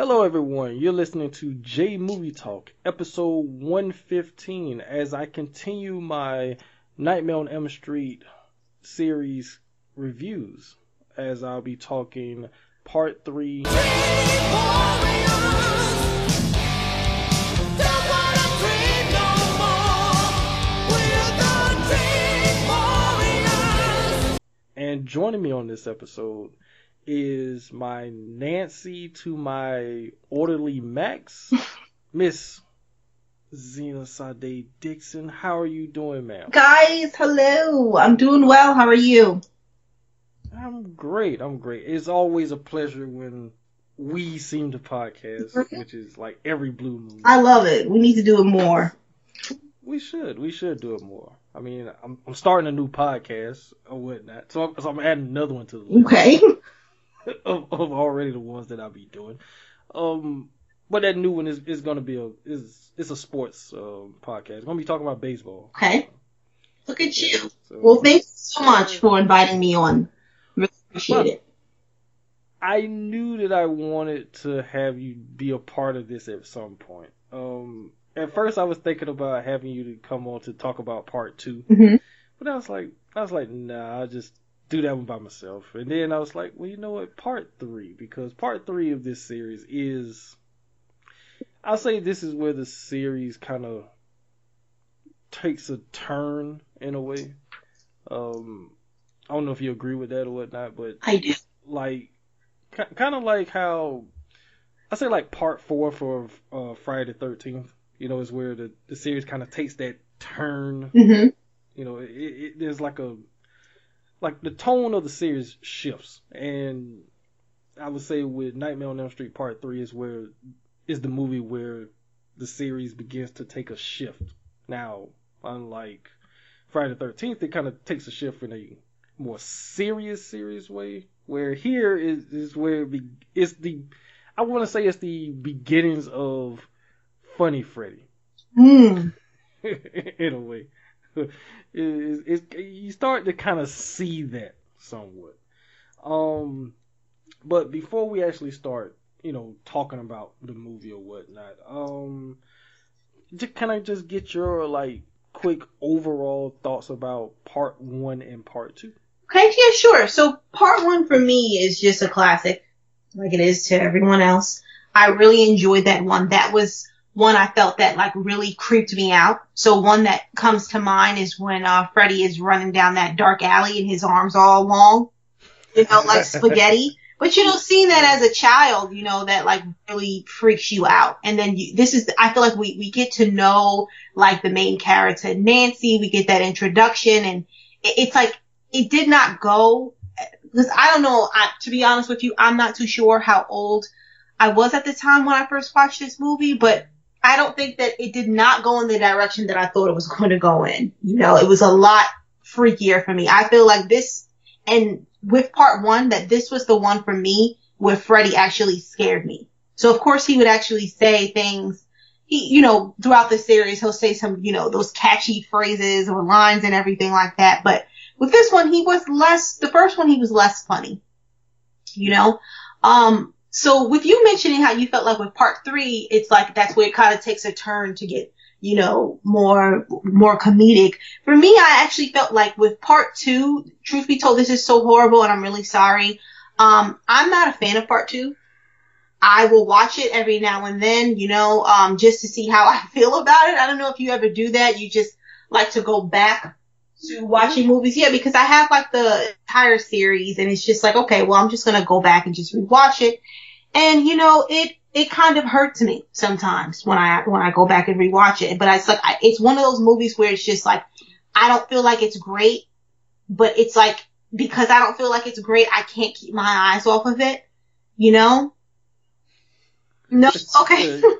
Hello, everyone. You're listening to Jay Movie Talk, episode 115, as I continue my Nightmare on Elm Street series reviews, as I'll be talking part three. And joining me on this episode is my Nancy to my orderly Max, Miss Zena Sade Dixon. How are you doing, ma'am? Guys, hello. I'm doing well. How are you? I'm great. I'm great. It's always a pleasure when we seem to podcast, mm-hmm. which is like every blue moon. I love it. We need to do it more. We should. We should do it more. I mean, I'm, I'm starting a new podcast or whatnot, so I'm, so I'm adding another one to the list Okay. of, of already the ones that I'll be doing. Um, but that new one is, is gonna be a is it's a sports um, podcast. It's gonna be talking about baseball. Okay. Look at you. So, Well, thank you so much for inviting me on. Really appreciate it. I knew that I wanted to have you be a part of this at some point. Um, at first I was thinking about having you to come on to talk about part two, hmm but I was like, I was like, nah, I'll just do that one by myself. And then I was like, well, you know what, part three, because part three of this series is, I'll say this is where the series kind of takes a turn in a way. Um, I don't know if you agree with that or whatnot, but I do. like kind of like how I say like part four for uh, Friday the Thirteenth. You know, is where the the series kind of takes that turn. hmm You know, it, it, there's like a like the tone of the series shifts, and I would say with Nightmare on Elm Street Part Three is where is the movie where the series begins to take a shift. Now, unlike Friday the Thirteenth, it kind of takes a shift in a more serious, serious way. Where here is is where it be, it's the I want to say it's the beginnings of Funny Freddy Mm. in a way. It's, it's, you start to kind of see that somewhat. Um, but before we actually start, you know, talking about the movie or whatnot, um, just, can I just get your like quick overall thoughts about part one and part two? Okay, yeah, sure. So part one for me is just a classic, like it is to everyone else. I really enjoyed that one. That was one I felt that like really creeped me out. So one that comes to mind is when uh Freddy is running down that dark alley and his arms all long, you know, like spaghetti. But you know, seeing that as a child, you know, that like really freaks you out. And then you, this is, I feel like we, we get to know like the main character, Nancy. We get that introduction and it, it's like, it did not go because I don't know. I, to be honest with you, I'm not too sure how old I was at the time when I first watched this movie, but I don't think that it did not go in the direction that I thought it was going to go in. You know, it was a lot freakier for me. I feel like this, and with part one, that this was the one for me where Freddy actually scared me. So of course he would actually say things, he, you know, throughout the series, he'll say some, you know, those catchy phrases or lines and everything like that. But with this one, he was less, the first one, he was less funny, you know? Um, so with you mentioning how you felt like with part three, it's like that's where it kind of takes a turn to get, you know, more, more comedic. For me, I actually felt like with part two, truth be told, this is so horrible and I'm really sorry. Um, I'm not a fan of part two. I will watch it every now and then, you know, um, just to see how I feel about it. I don't know if you ever do that. You just like to go back to watching movies. Yeah, because I have like the entire series and it's just like, okay, well, I'm just going to go back and just rewatch it. And you know, it, it kind of hurts me sometimes when I, when I go back and rewatch it. But it's like, I, it's one of those movies where it's just like, I don't feel like it's great, but it's like, because I don't feel like it's great, I can't keep my eyes off of it, you know? No, okay.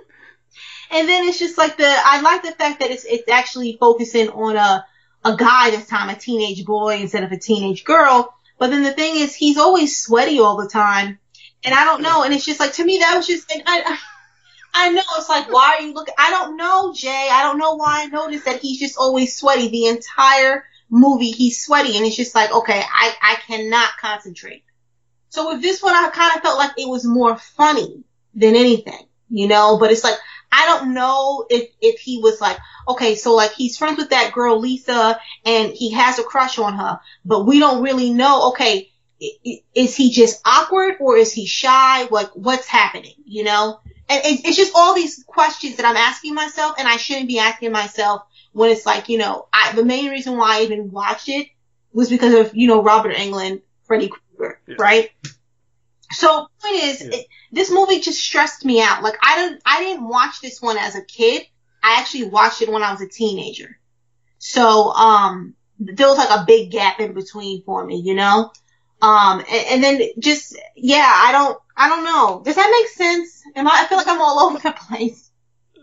And then it's just like the I like the fact that it's it's actually focusing on a a guy this time, a teenage boy instead of a teenage girl. But then the thing is, he's always sweaty all the time, and I don't know. And it's just like to me that was just I I know it's like why are you looking? I don't know, Jay. I don't know why I noticed that he's just always sweaty the entire movie. He's sweaty, and it's just like okay, I I cannot concentrate. So with this one, I kind of felt like it was more funny than anything, you know, but it's like, I don't know if, if he was like, okay, so like he's friends with that girl Lisa and he has a crush on her, but we don't really know, okay, is he just awkward or is he shy? Like what's happening, you know? And it's just all these questions that I'm asking myself and I shouldn't be asking myself when it's like, you know, I, the main reason why I even watched it was because of, you know, Robert Englund, Freddy Krueger, yeah. right? So point is, yeah. it, this movie just stressed me out. Like I didn't, I didn't watch this one as a kid. I actually watched it when I was a teenager. So, um, there was like a big gap in between for me, you know? Um, and, and, then just, yeah, I don't, I don't know. Does that make sense? Am I, I feel like I'm all over the place.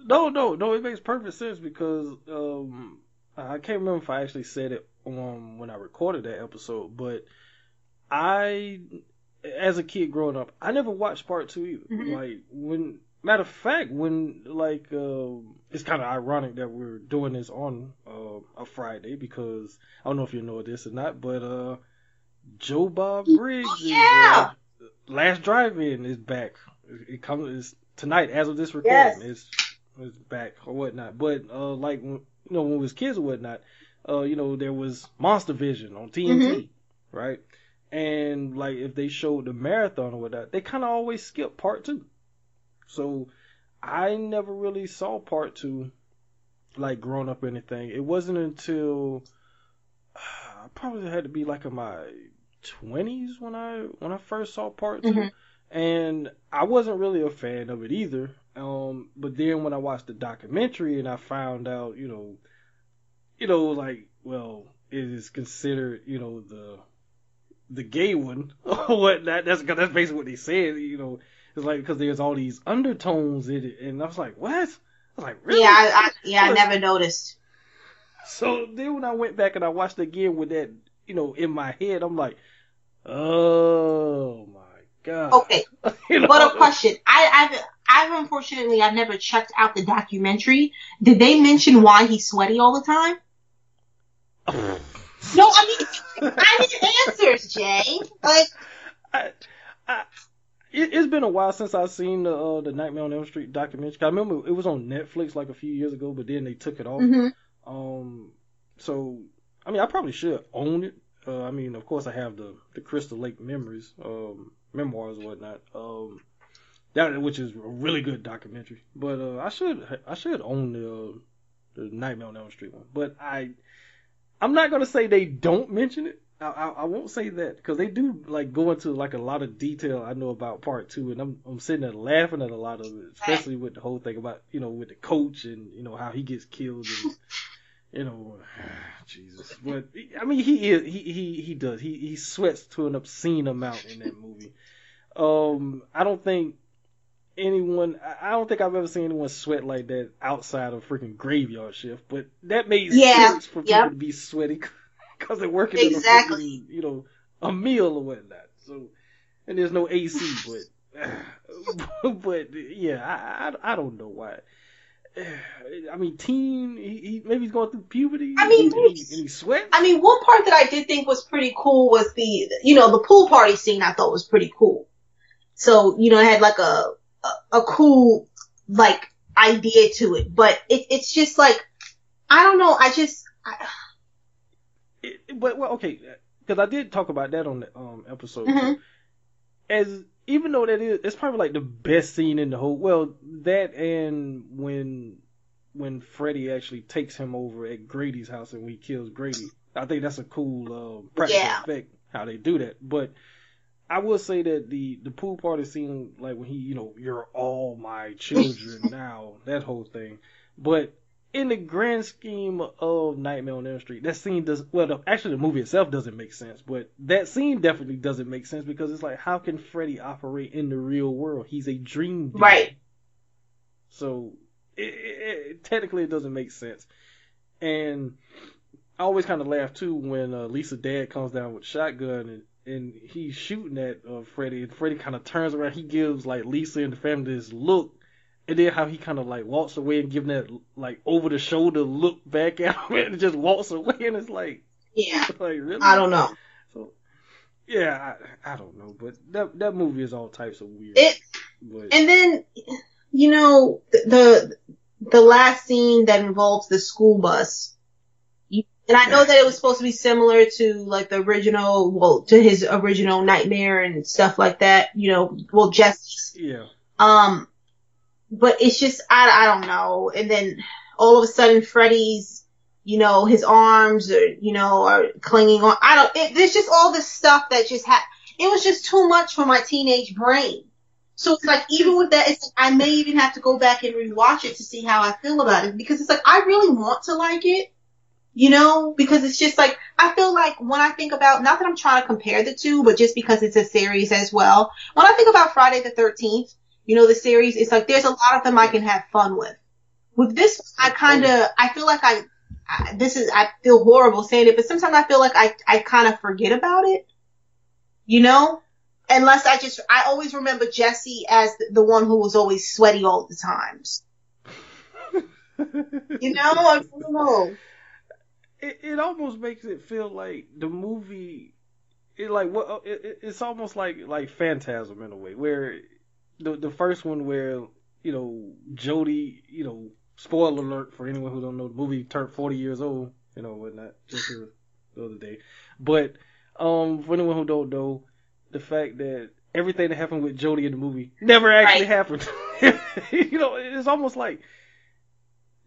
No, no, no, it makes perfect sense because, um, I can't remember if I actually said it um, when I recorded that episode, but I as a kid growing up, I never watched part two either. Mm-hmm. Like when, matter of fact, when like uh, it's kind of ironic that we're doing this on uh, a Friday because I don't know if you know this or not, but uh, Joe Bob Briggs oh, yeah. is uh, last drive-in is back. It comes tonight as of this recording. Yes. It's it's back or whatnot. But uh, like you know when we was kids or whatnot, uh, you know there was Monster Vision on TNT, mm-hmm. right? And like if they showed the marathon or whatnot, they kind of always skip part two. So I never really saw part two, like growing up or anything. It wasn't until I probably had to be like in my twenties when I when I first saw part 2 mm-hmm. and I wasn't really a fan of it either. Um, but then when I watched the documentary and I found out, you know, you know, like well, it is considered, you know, the the gay one or whatnot. That's that's basically what they said. You know, it's like because there's all these undertones in it, and I was like, what? I was like, really? Yeah, I, I yeah, I never noticed. So then when I went back and I watched again with that, you know, in my head, I'm like, oh my god. Okay, you know? but a question. I I've I've unfortunately I've never checked out the documentary. Did they mention why he's sweaty all the time? no, I mean I need answers, Jay. Like, I, I, it, has been a while since I've seen the uh, the Nightmare on Elm Street documentary. I remember it was on Netflix like a few years ago, but then they took it off. Mm-hmm. Um, so I mean, I probably should own it. Uh, I mean, of course, I have the the Crystal Lake memories, um, memoirs, and whatnot. Um, that which is a really good documentary. But uh, I should I should own the uh, the Nightmare on Elm Street one. But I I'm not gonna say they don't mention it. I, I, I won't say that because they do like go into like a lot of detail I know about part two, and I'm I'm sitting there laughing at a lot of it, especially with the whole thing about you know with the coach and you know how he gets killed and you know Jesus. But I mean he is he he he does he he sweats to an obscene amount in that movie. Um, I don't think anyone. I don't think I've ever seen anyone sweat like that outside of freaking graveyard shift. But that made yeah. sense for people yep. to be sweaty because they're working exactly. a freaking, you know, a meal or whatnot. So, and there's no AC, but, but yeah, I, I, I don't know why. I mean, teen. He, he, maybe he's going through puberty. I mean, and, he, he sweat. I mean, one part that I did think was pretty cool was the, you know, the pool party scene. I thought was pretty cool. So, you know, it had like a a, cool like idea to it, but it, it's just like I don't know. I just. I... It, but well, okay, because I did talk about that on the um episode. Mm-hmm. As even though that is, it's probably like the best scene in the whole. Well, that and when when Freddy actually takes him over at Grady's house and he kills Grady. I think that's a cool uh, practical yeah. effect how they do that. But I will say that the the pool party scene, like when he, you know, you're all my children now, that whole thing. But in the grand scheme of Nightmare on Elm Street, that scene does well. The, actually, the movie itself doesn't make sense, but that scene definitely doesn't make sense because it's like, how can Freddy operate in the real world? He's a dream, demon. right? So it, it, it, technically, it doesn't make sense. And I always kind of laugh too when uh, Lisa dad comes down with shotgun and and he's shooting at uh, Freddy, and Freddy kind of turns around. He gives like Lisa and the family this look, and then how he kind of like walks away and giving that like over the shoulder look back at him, and just walks away, and it's like, yeah, like really, I don't know. So, yeah, I, I don't know, but that that movie is all types of weird. It But And then, you know, the the last scene that involves the school bus. And I know that it was supposed to be similar to like the original, well, to his original nightmare and stuff like that. You know, well, Jesse's. yeah, Um, but it's just I I don't know. And then all of a sudden, Freddy's, you know, his arms are you know are clinging on. I don't. It, there's just all this stuff that just ha It was just too much for my teenage brain. So it's like even with that, it's like I may even have to go back and rewatch it to see how I feel about it because it's like I really want to like it. You know, because it's just like, I feel like when I think about, not that I'm trying to compare the two, but just because it's a series as well. When I think about Friday the 13th, you know, the series, it's like there's a lot of them I can have fun with. With this, I kind of, I feel like I, I, this is, I feel horrible saying it, but sometimes I feel like I, I kind of forget about it. You know? Unless I just, I always remember Jesse as the, one who was always sweaty all the times. You know? I don't know. it, it almost makes it feel like the movie it like what it- it's almost like like phantasm in a way where the the first one where you know Jody you know spoiler alert for anyone who don't know the movie turned 40 years old you know whatnot just the the other day but um for anyone who don't know the fact that everything that happened with Jody in the movie never actually Right. happened you know it's almost like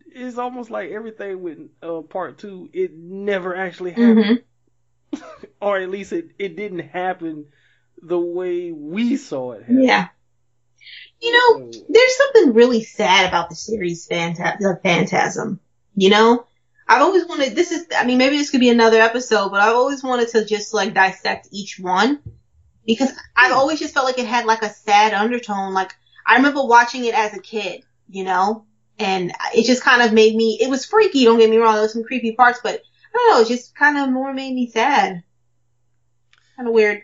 it's almost like everything with uh, part two, it never actually happened, hmm or at least it, it didn't happen the way we saw it happen. Yeah. You know, there's something really sad about the series Phanta- the Phantasm. You know, I've always wanted. This is, I mean, maybe this could be another episode, but I've always wanted to just like dissect each one because I've hmm. always just felt like it had like a sad undertone. Like I remember watching it as a kid, you know, and it just kind of made me. It was freaky. Don't get me wrong. There was some creepy parts, but I don't know. It just kind of more made me sad. Kind of weird.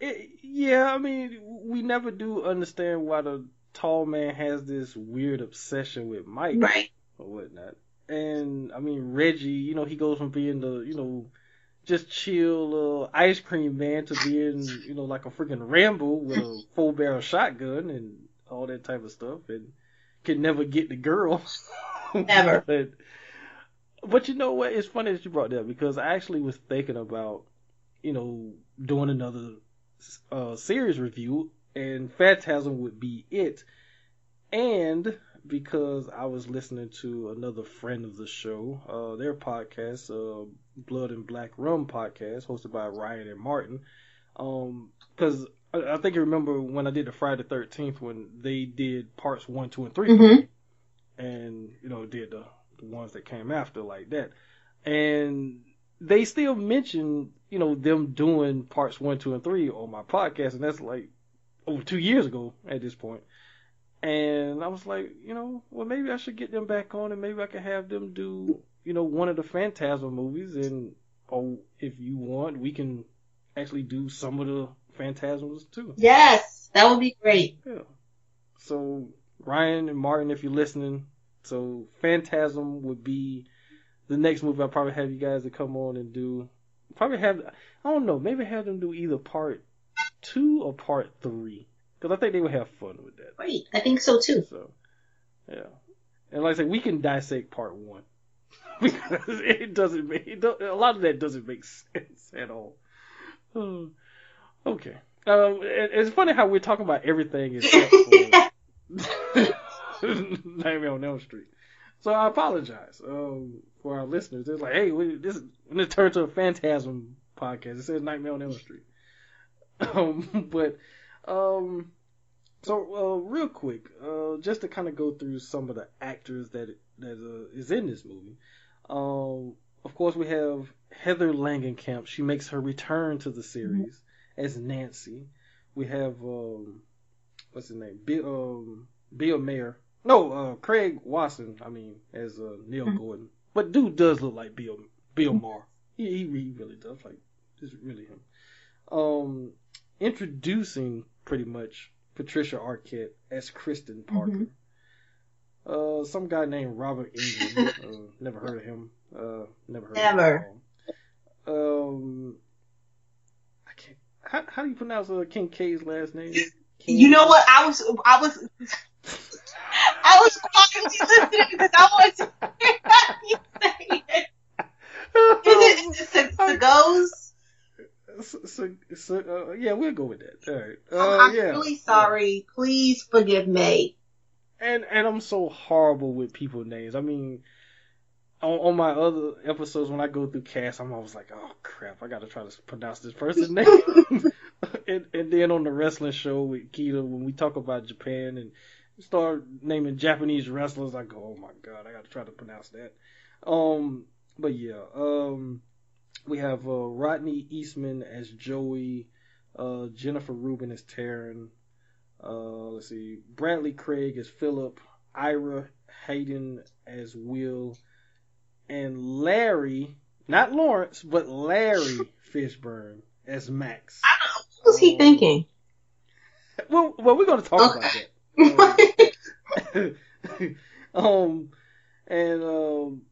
it, yeah, I mean, we never do understand why the tall man has this weird obsession with Mike Right. or whatnot. And I mean, Reggie, you know, he goes from being the, you know, just chill little ice cream man to being, you know, like a freaking Rambo with a full barrel shotgun and all that type of stuff, and can never get the girl. Never. but, but you know what? It's funny that you brought that up because I actually was thinking about, you know, doing another uh, series review, and Phantasm would be it. And because I was listening to another friend of the show, uh, their podcast, uh, Blood and Black Rum podcast, hosted by Ryan and Martin. Um, because I, I think you remember when I did the Friday the Thirteenth when they did parts one, two, and 3 for Mhm. and you know did the, the ones that came after like that, and they still mention you know them doing parts one, two, and three on my podcast, and that's like over two years ago at this point. And I was like, you know, well maybe I should get them back on, and maybe I can have them do, you know, one of the Phantasm movies, and or if you want, we can actually do some of the Phantasms too. Yes, that would be great. Yeah. So Ryan and Martin, if you're listening, so Phantasm would be the next movie. I'll probably have you guys to come on and do. Probably have I don't know, maybe have them do either part two or part three, because I think they would have fun with that. Great. I think so too. So yeah, and like I said, we can dissect part one because it doesn't make it a lot of that doesn't make sense at all. Okay. Um, it- it's funny how we're talking about everything except for Nightmare on Elm Street. So I apologize um, for our listeners. It's like, hey, we, this is when it turned to a phantasm podcast. It says Nightmare on Elm Street. Um, but um, so uh, real quick, uh, just to kind of go through some of the actors that that uh, is in this movie. Um, of course, we have Heather Langenkamp. She makes her return to the series as Nancy. We have um, what's his name? Bill um, Bill Maher. No, uh, Craig Watson. I mean, as uh, Neil Mhm. Gordon. But dude does look like Bill Bill Maher. He, he he really does. Like, it's really him. Um, introducing pretty much Patricia Arquette as Kristen Parker. Uh, some guy named Robert Englund. uh, never heard of him. Uh, never heard Never. of him. Um, I can't. How, how do you pronounce uh, King K's last name? You know what? I was I was I was quietly listening because I wanted to hear you say it. Is it, is it goes? So, so, so uh, yeah, we'll go with that. All right. Uh, I'm yeah. really sorry. Please forgive me. And and I'm so horrible with people names. I mean, on, on my other episodes when I go through cast, I'm always like, oh crap, I gotta try to pronounce this person's name. and, and then on the wrestling show with Kita, when we talk about Japan and start naming Japanese wrestlers, I go, oh my god, I gotta try to pronounce that. Um, but yeah, um, we have uh, Rodney Eastman as Joey, uh, Jennifer Rubin as Taryn. Uh, let's see, Bradley Gregg as Philip, Ira Heiden as Will, and Larry, not Lawrence, but Larry Fishburne as Max. What was he um, thinking? Well, well, we're gonna talk okay. about that. Um, and um,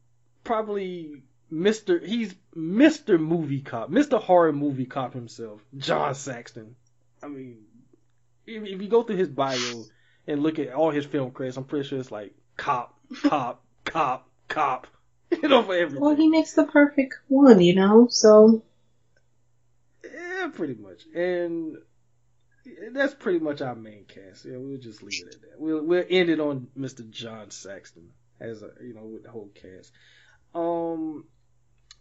probably Mr. He's Mr. Movie Cop, Mr. Horror Movie Cop himself, John Saxon. I mean, if, if you go through his bio and look at all his film credits, I'm pretty sure it's like cop, cop, cop, cop. You know, for everything. Well, he makes the perfect one, you know. So. Yeah, pretty much, and that's pretty much our main cast. Yeah, we'll just leave it at that. We'll we'll end it on Mr. John Saxon as a you know with the whole cast. Um,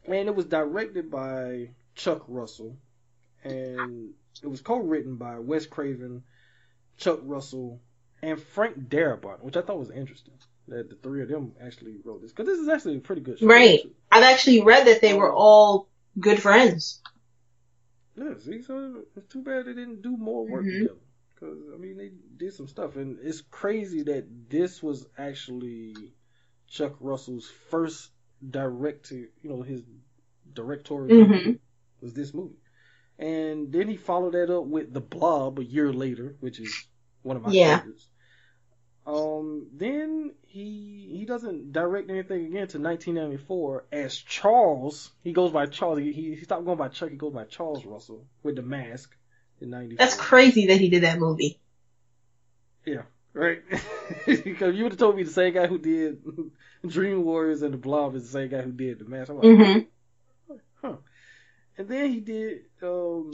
and it was directed by Chuck Russell, and it was co-written by Wes Craven, Chuck Russell, and Frank Darabont, which I thought was interesting that the three of them actually wrote this because this is actually a pretty good show. Right. I've actually read that they were all good friends. Yeah, see, so it's too bad they didn't do more work mm-hmm. together. Because I mean, they did some stuff, and it's crazy that this was actually Chuck Russell's first direct to you know his directorial mm-hmm. was this movie, and then he followed that up with The Blob a year later, which is one of my yeah. favorites. Um, then he he doesn't direct anything again to 1994 as Charles. He goes by Charles. He, he stopped going by Chuck. He goes by Charles Russell with The Mask in '94. That's crazy that he did that movie. Yeah, right. because you would have told me the same guy who did Dream Warriors and The Blob is the same guy who did The Mask. I'm like, mm-hmm. huh. And then he did um,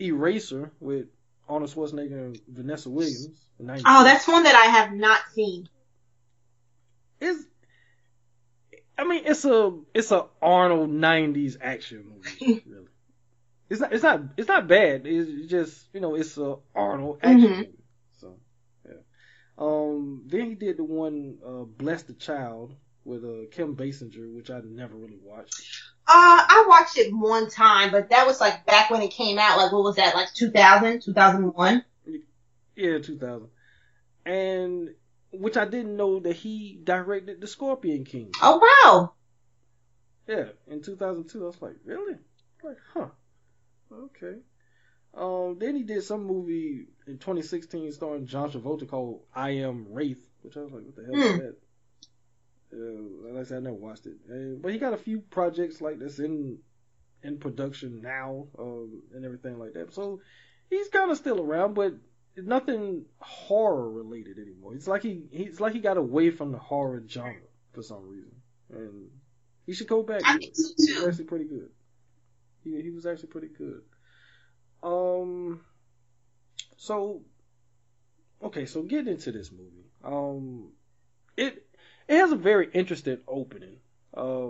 Eraser with Arnold Schwarzenegger and Vanessa Williams. Oh, that's one that I have not seen. It's, I mean, it's a it's a Arnold '90s action movie. really, it's not it's not it's not bad. It's just you know it's a Arnold action mm-hmm. movie. So yeah. Um, then he did the one uh, "Bless the Child" with uh, Kim Basinger, which I never really watched. Uh, I watched it one time, but that was like back when it came out. Like, what was that? Like 2000, 2001? Yeah, 2000. And which I didn't know that he directed The Scorpion King. Oh wow. Yeah, in 2002 I was like, really? I'm Like, huh. Okay. Um, then he did some movie in 2016 starring John Travolta called I Am Wrath, which I was like, what the hell mm. is hmm. that? Uh, like I said, I never watched it. Uh, but he got a few projects like this in in production now, um, and everything like that. So he's kind of still around, but nothing horror related anymore. It's like he he's like he got away from the horror genre for some reason, and he should go back. I He was actually pretty good. He he was actually pretty good. Um. So. Okay, so getting into this movie, um, it has a very interesting opening, uh,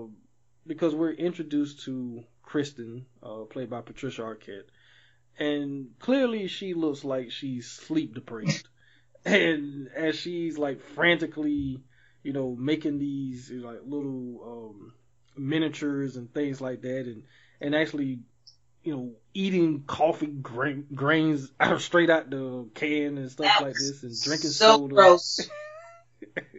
because we're introduced to Kristen, uh, played by Patricia Arquette, and clearly she looks like she's sleep deprived. and as she's like frantically, you know, making these like little um, miniatures and things like that, and and actually, you know, eating coffee grain, grains out straight out the can and stuff like this, and drinking so soda. gross.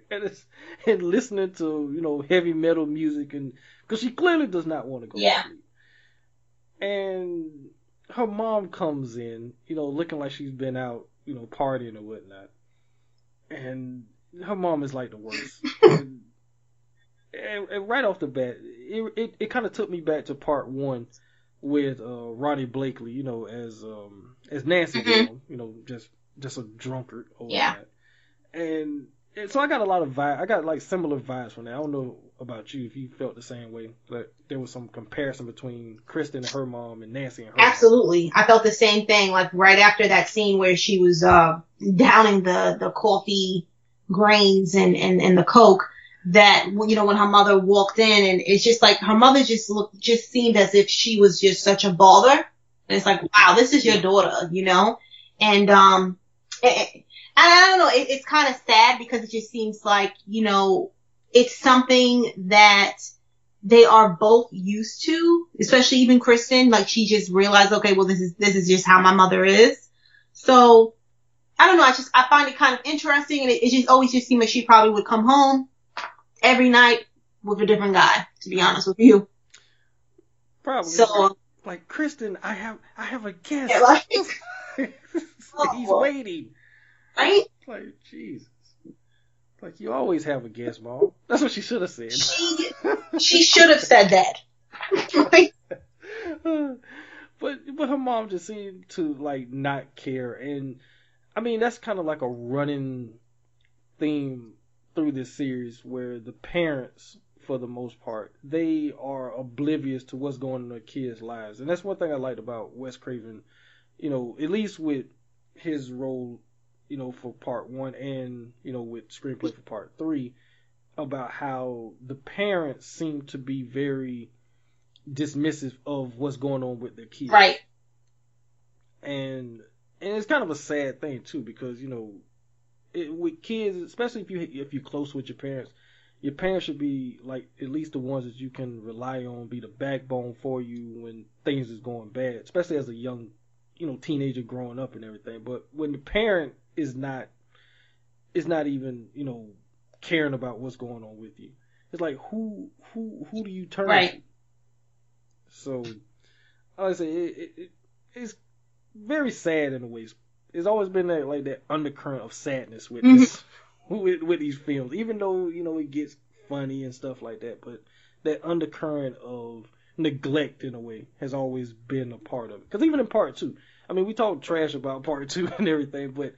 And it's, and listening to you know heavy metal music, and because she clearly does not want to go yeah. to sleep. And her mom comes in, you know, looking like she's been out, you know, partying or whatnot, and her mom is like the worst. and, and, and, right off the bat, it it, it kind of took me back to part one with uh, Ronee Blakley, you know, as um as Nancy, mm-hmm. you know, just just a drunkard. Or Yeah. And, and so I got a lot of vibe. I got like similar vibes from that. I don't know about you if you felt the same way, but there was some comparison between Kristen and her mom and Nancy and her. mom. Absolutely. I felt the same thing, like right after that scene where she was, uh, downing the, the coffee grains and, and, and the coke that, you know, when her mother walked in and it's just like her mother just looked, just seemed as if she was just such a bother. And it's like, wow, this is your daughter, you know? And, um, it, I don't know, it, it's kind of sad because it just seems like, you know, it's something that they are both used to, especially even Kristen, like she just realized, okay, well, this is, this is just how my mother is. So, I don't know, I just, I find it kind of interesting and it, it just always just seemed like she probably would come home every night with a different guy, to be honest with you. Probably. So, um, like Kristen, I have I have a guest. Yeah, like- He's Oh. waiting. Right? Like Jesus. Like you always have a guest, mom. That's what she should have said. She, she should have said that. Like, but but her mom just seemed to like not care, and I mean that's kind of like a running theme through this series where the parents, for the most part, they are oblivious to what's going on in their kids' lives, and that's one thing I liked about Wes Craven. You know, at least with his role, you know, for part one, and you know with screenplay for part three, about how the parents seem to be very dismissive of what's going on with their kids. right. And and it's kind of a sad thing too because you know it, with kids, especially if you if you're close with your parents, your parents should be like at least the ones that you can rely on, be the backbone for you when things is going bad, especially as a young, you know, teenager growing up and everything. But when the parent is not is not even, you know, caring about what's going on with you. It's like who who who do you turn Right. to? So, like I say, it, it, it, it's very sad in a way. It's always been that like that undercurrent of sadness with Mhm. this with with these films, even though you know it gets funny and stuff like that. But that undercurrent of neglect in a way has always been a part of it. Because even in part two, I mean, we talk trash about part two and everything, but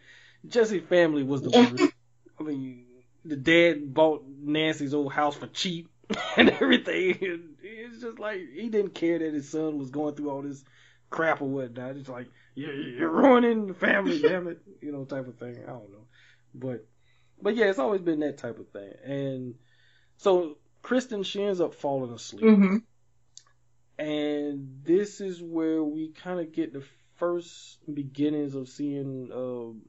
Jesse family was the Yeah. worst. I mean, the dad bought Nancy's old house for cheap and everything. It's just like he didn't care that his son was going through all this crap or whatnot. It's like you're, you're ruining the family, damn it, you know, type of thing. I don't know, but but yeah, it's always been that type of thing. And so Kristen, she ends up falling asleep, hmm and this is where we kind of get the first beginnings of seeing um,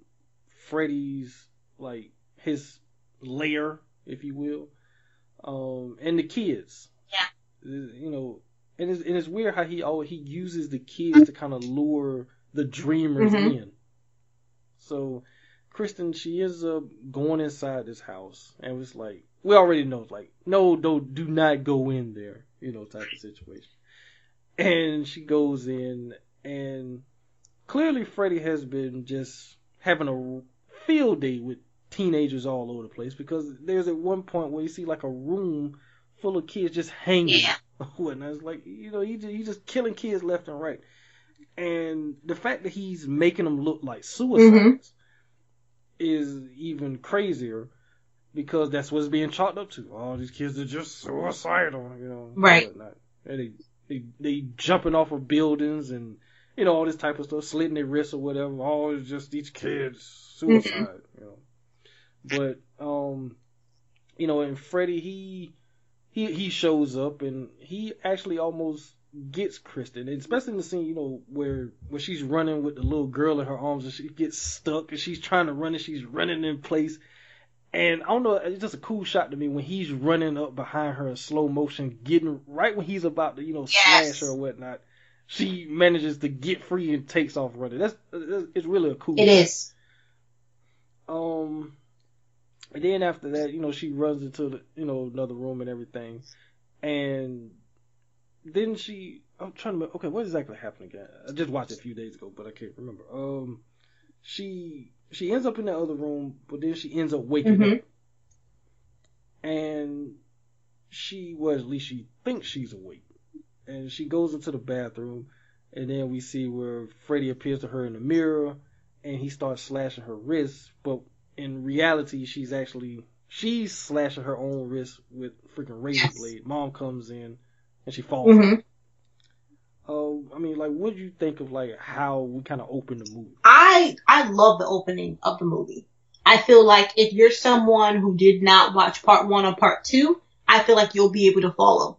Freddy's like his lair, if you will, um, and the kids. Yeah. Uh, You know, and it's, and it's weird how he always he uses the kids to kind of lure the dreamers Mhm. in. So Kristen, she ends up going inside this house, and it's like we already know, like no, don't do not go in there, you know, type of situation. And she goes in, and clearly Freddy has been just having a field day with teenagers all over the place because there's at one point where you see like a room full of kids just hanging. Yeah. whatnot. It's like you know he just, he's just killing kids left and right, and the fact that he's making them look like suicides mm-hmm. is even crazier because that's what's being chalked up to. All these kids are just suicidal, you know. Right. And they they they jumping off of buildings and you know all this type of stuff, slitting their wrists or whatever. All is just these kids suicide, you know. But um, you know, and Freddy he he he shows up and he actually almost gets Kristen, and especially in the scene, you know, where where she's running with the little girl in her arms and she gets stuck and she's trying to run and she's running in place. And I don't know, it's just a cool shot to me when he's running up behind her in slow motion, getting right when he's about to, you know, Yes. slash her or whatnot. She manages to get free and takes off running. That's, that's it's really a cool. It is. Um, and then after that, you know, she runs into the, you know, another room and everything, and then she, I'm trying to, remember, okay, what exactly happened again? I just watched it a few days ago, but I can't remember. Um, she she ends up in that other room, but then she ends up waking Mhm. up, and she, well, at least she thinks she's awake, and she goes into the bathroom, and then we see where Freddy appears to her in the mirror, and he starts slashing her wrists, but in reality, she's actually she's slashing her own wrist with freaking razor Yes. blade. Mom comes in and she falls. Mhm. Oh, I mean, like, what do you think of like how we kind of open the movie? I I love the opening of the movie. I feel like if you're someone who did not watch part one or part two, I feel like you'll be able to follow.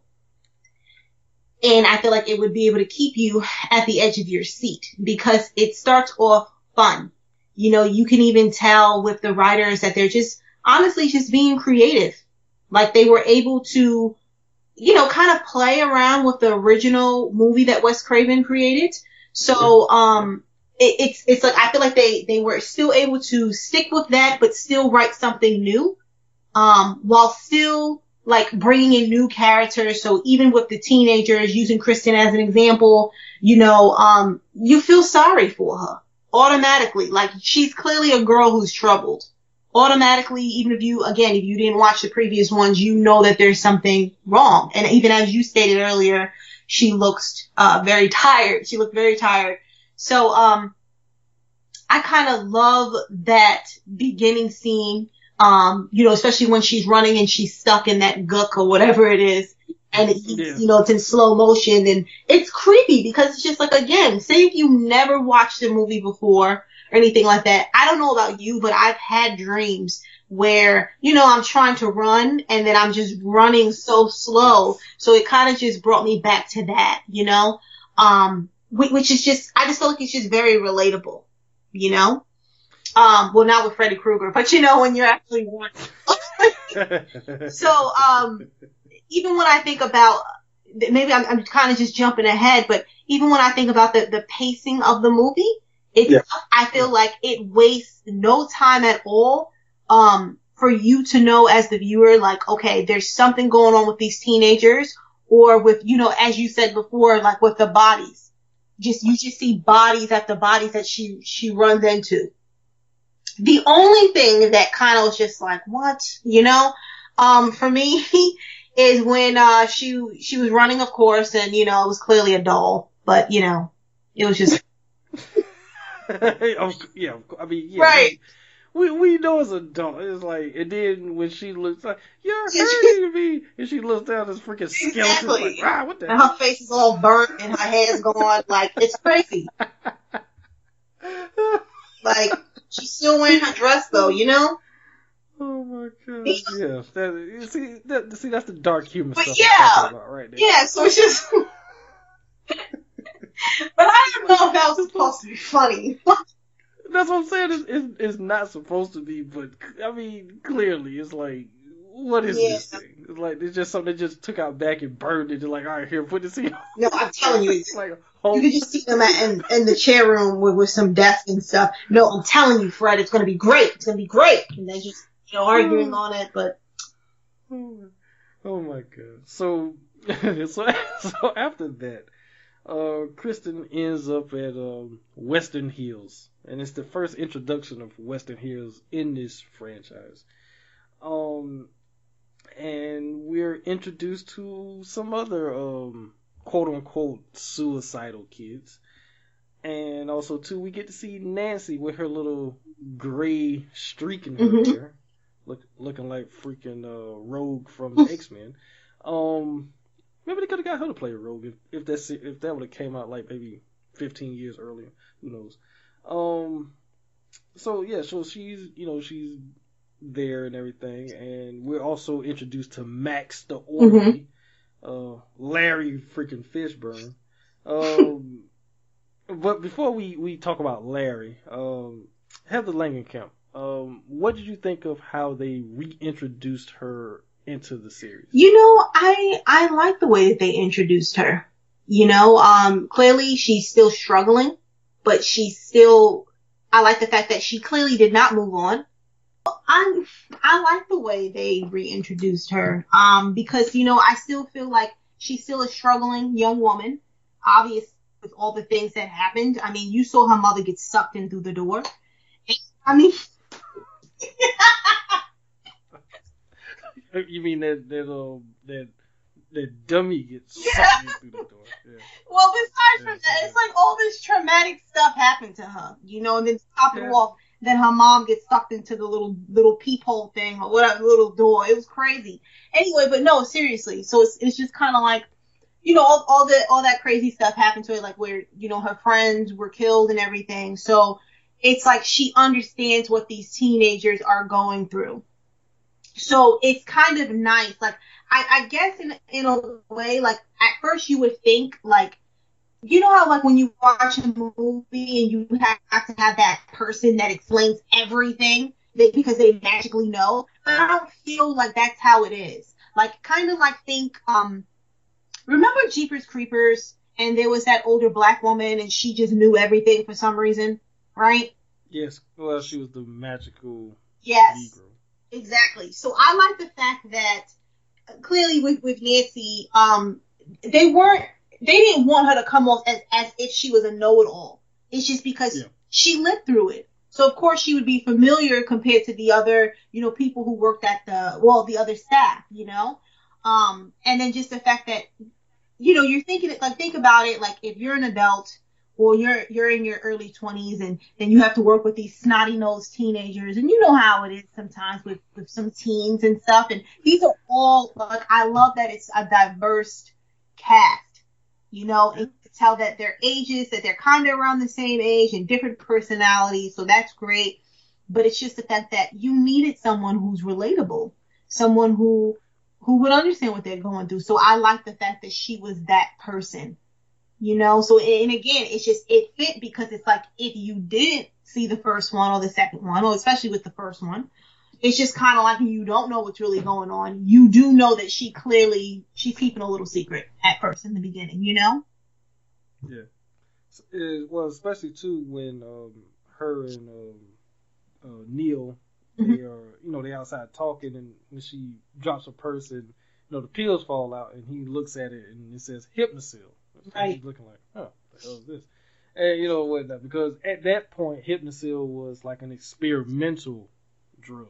And I feel like it would be able to keep you at the edge of your seat because it starts off fun. You know, you can even tell with the writers that they're just honestly just being creative. Like they were able to, you know, kind of play around with the original movie that Wes Craven created. So, um, it, it's it's like I feel like they they were still able to stick with that, but still write something new, um, while still like bringing in new characters. So even with the teenagers, using Kristen as an example, you know, um, you feel sorry for her automatically. Like she's clearly a girl who's troubled. Automatically, even if you again, if you didn't watch the previous ones, you know that there's something wrong. And even as you stated earlier, she looks uh, very tired. She looked very tired. So, um, I kind of love that beginning scene. Um, you know, especially when she's running and she's stuck in that gook or whatever it is. And it's, Yeah. you know, it's in slow motion and it's creepy because it's just like, again, say if you never watched the movie before or anything like that. I don't know about you, but I've had dreams where, you know, I'm trying to run and then I'm just running so slow. So it kind of just brought me back to that, you know? Um, which is just, I just feel like it's just very relatable, you know? Um, well, not with Freddy Krueger, but you know, when you're actually running. So, um, even when I think about, maybe I'm, I'm kind of just jumping ahead, but even when I think about the, the pacing of the movie, it's, Yeah. I feel like it wastes no time at all, um, for you to know as the viewer, like, okay, there's something going on with these teenagers, or with, you know, as you said before, like with the bodies. Just, you just see bodies after bodies that she, she runs into. The only thing that kind of was just like, what? You know? Um, for me, is when, uh, she, she was running, of course, and, you know, it was clearly a doll, but, you know, it was just, Of- yeah. I mean, yeah, Right. We we know it's a doll. It's like, and then when she looks like, you're Yeah, she- hurting me, and she looks down this freaking skeleton, Exactly. like, ah, what the and her face is all burnt and her hair's gone, like, it's crazy. hell? Like, she's still wearing her dress though, you know? oh my god, yeah. That, see, that, see, that's the dark humor But stuff yeah. I'm talking about right there. Yeah, so it's just, but I don't know if that was supposed to be funny. That's what I'm saying. It's, it's, it's not supposed to be, but I mean, clearly, it's like, what is this thing? It's like it's just something they just took out back and burned it. They're like, all right, here, put this in. No, I'm telling you, it's like, You could just see them at, in, in the chair room with, with some desks and stuff. No, I'm telling you, Fred, it's gonna be great. It's gonna be great. And they're just, you know, arguing on it, but oh my- oh my god. So, so, so after that, uh, Kristen ends up at um, Westin Hills, and it's the first introduction of Westin Hills in this franchise. Um, and we're introduced to some other um quote unquote suicidal kids. And also too we get to see Nancy with her little gray streak in her Mhm. hair. Look looking like freaking uh Rogue from X Men. Um maybe they could have got her to play Rogue if, if that's if that would have came out like maybe fifteen years earlier. Who knows? Um so yeah, so she's you know, she's there and everything, and we're also introduced to Max the orderly, uh, Larry freaking Fishburne. Um, but before we we talk about Larry, um, Heather Langenkamp, um, what did you think of how they reintroduced her into the series? you know, I I like the way that they introduced her. You know, um, clearly she's still struggling, but she's still. I like the fact that she clearly did not move on. I I like the way they reintroduced her. Um, because you know I still feel like she's still a struggling young woman. Obvious with all the things that happened. I mean, you saw her mother get sucked in through the door. I mean, You mean that that um that the dummy gets Yeah. sucked in through the door. Yeah. Well, besides Yeah, from that, it's like all this traumatic stuff happened to her, you know, and then to top it off, then her mom gets sucked into the little little peephole thing or whatever little door. It was crazy. Anyway, but no, seriously. So it's it's just kind of like, you know, all, all the all that crazy stuff happened to her, like where you know her friends were killed and everything. So it's like she understands what these teenagers are going through. So it's kind of nice. Like I, I guess in in a way, like at first you would think like you know how like when you watch a movie and you have to have that person that explains everything that, because they magically know. But I don't feel like that's how it is. Like kind of like think um remember Jeepers Creepers and there was that older black woman and she just knew everything for some reason, right? Yes. Well, she was the magical Yes. Negro. Exactly. So I like the fact that uh, clearly with, with Nancy, um, they weren't, they didn't want her to come off as, as if she was a know-it-all. It's just because Yeah. she lived through it. So of course she would be familiar compared to the other, you know, people who worked at the, well, the other staff, you know? Um, and then just the fact that, you know, you're thinking, like, think about it, like, if you're an adult, or you're you're in your early 20s and then you have to work with these snotty nosed teenagers and you know how it is sometimes with with some teens and stuff and these are all like I love that it's a diverse cast you know and to tell that their ages that they're kind of around the same age and different personalities so that's great. But it's just the fact that you needed someone who's relatable someone who who would understand what they're going through. So I like the fact that she was that person you know? So and again it's just it fit because it's like if you didn't see the first one or the second one or especially with the first one it's just kind of like you don't know what's really going on you do know that she clearly she's keeping a little secret at first in the beginning you know Yeah. S- uh, well, especially too when um, her and um, uh, Neil Mm-hmm. they are you know they outside talking and when she drops a purse and you know the pills fall out and he looks at it and it says Hypnocil. Right. He's looking like, huh, what the hell is this? And you know what? Because at that point, Hypnocil was like an experimental drug.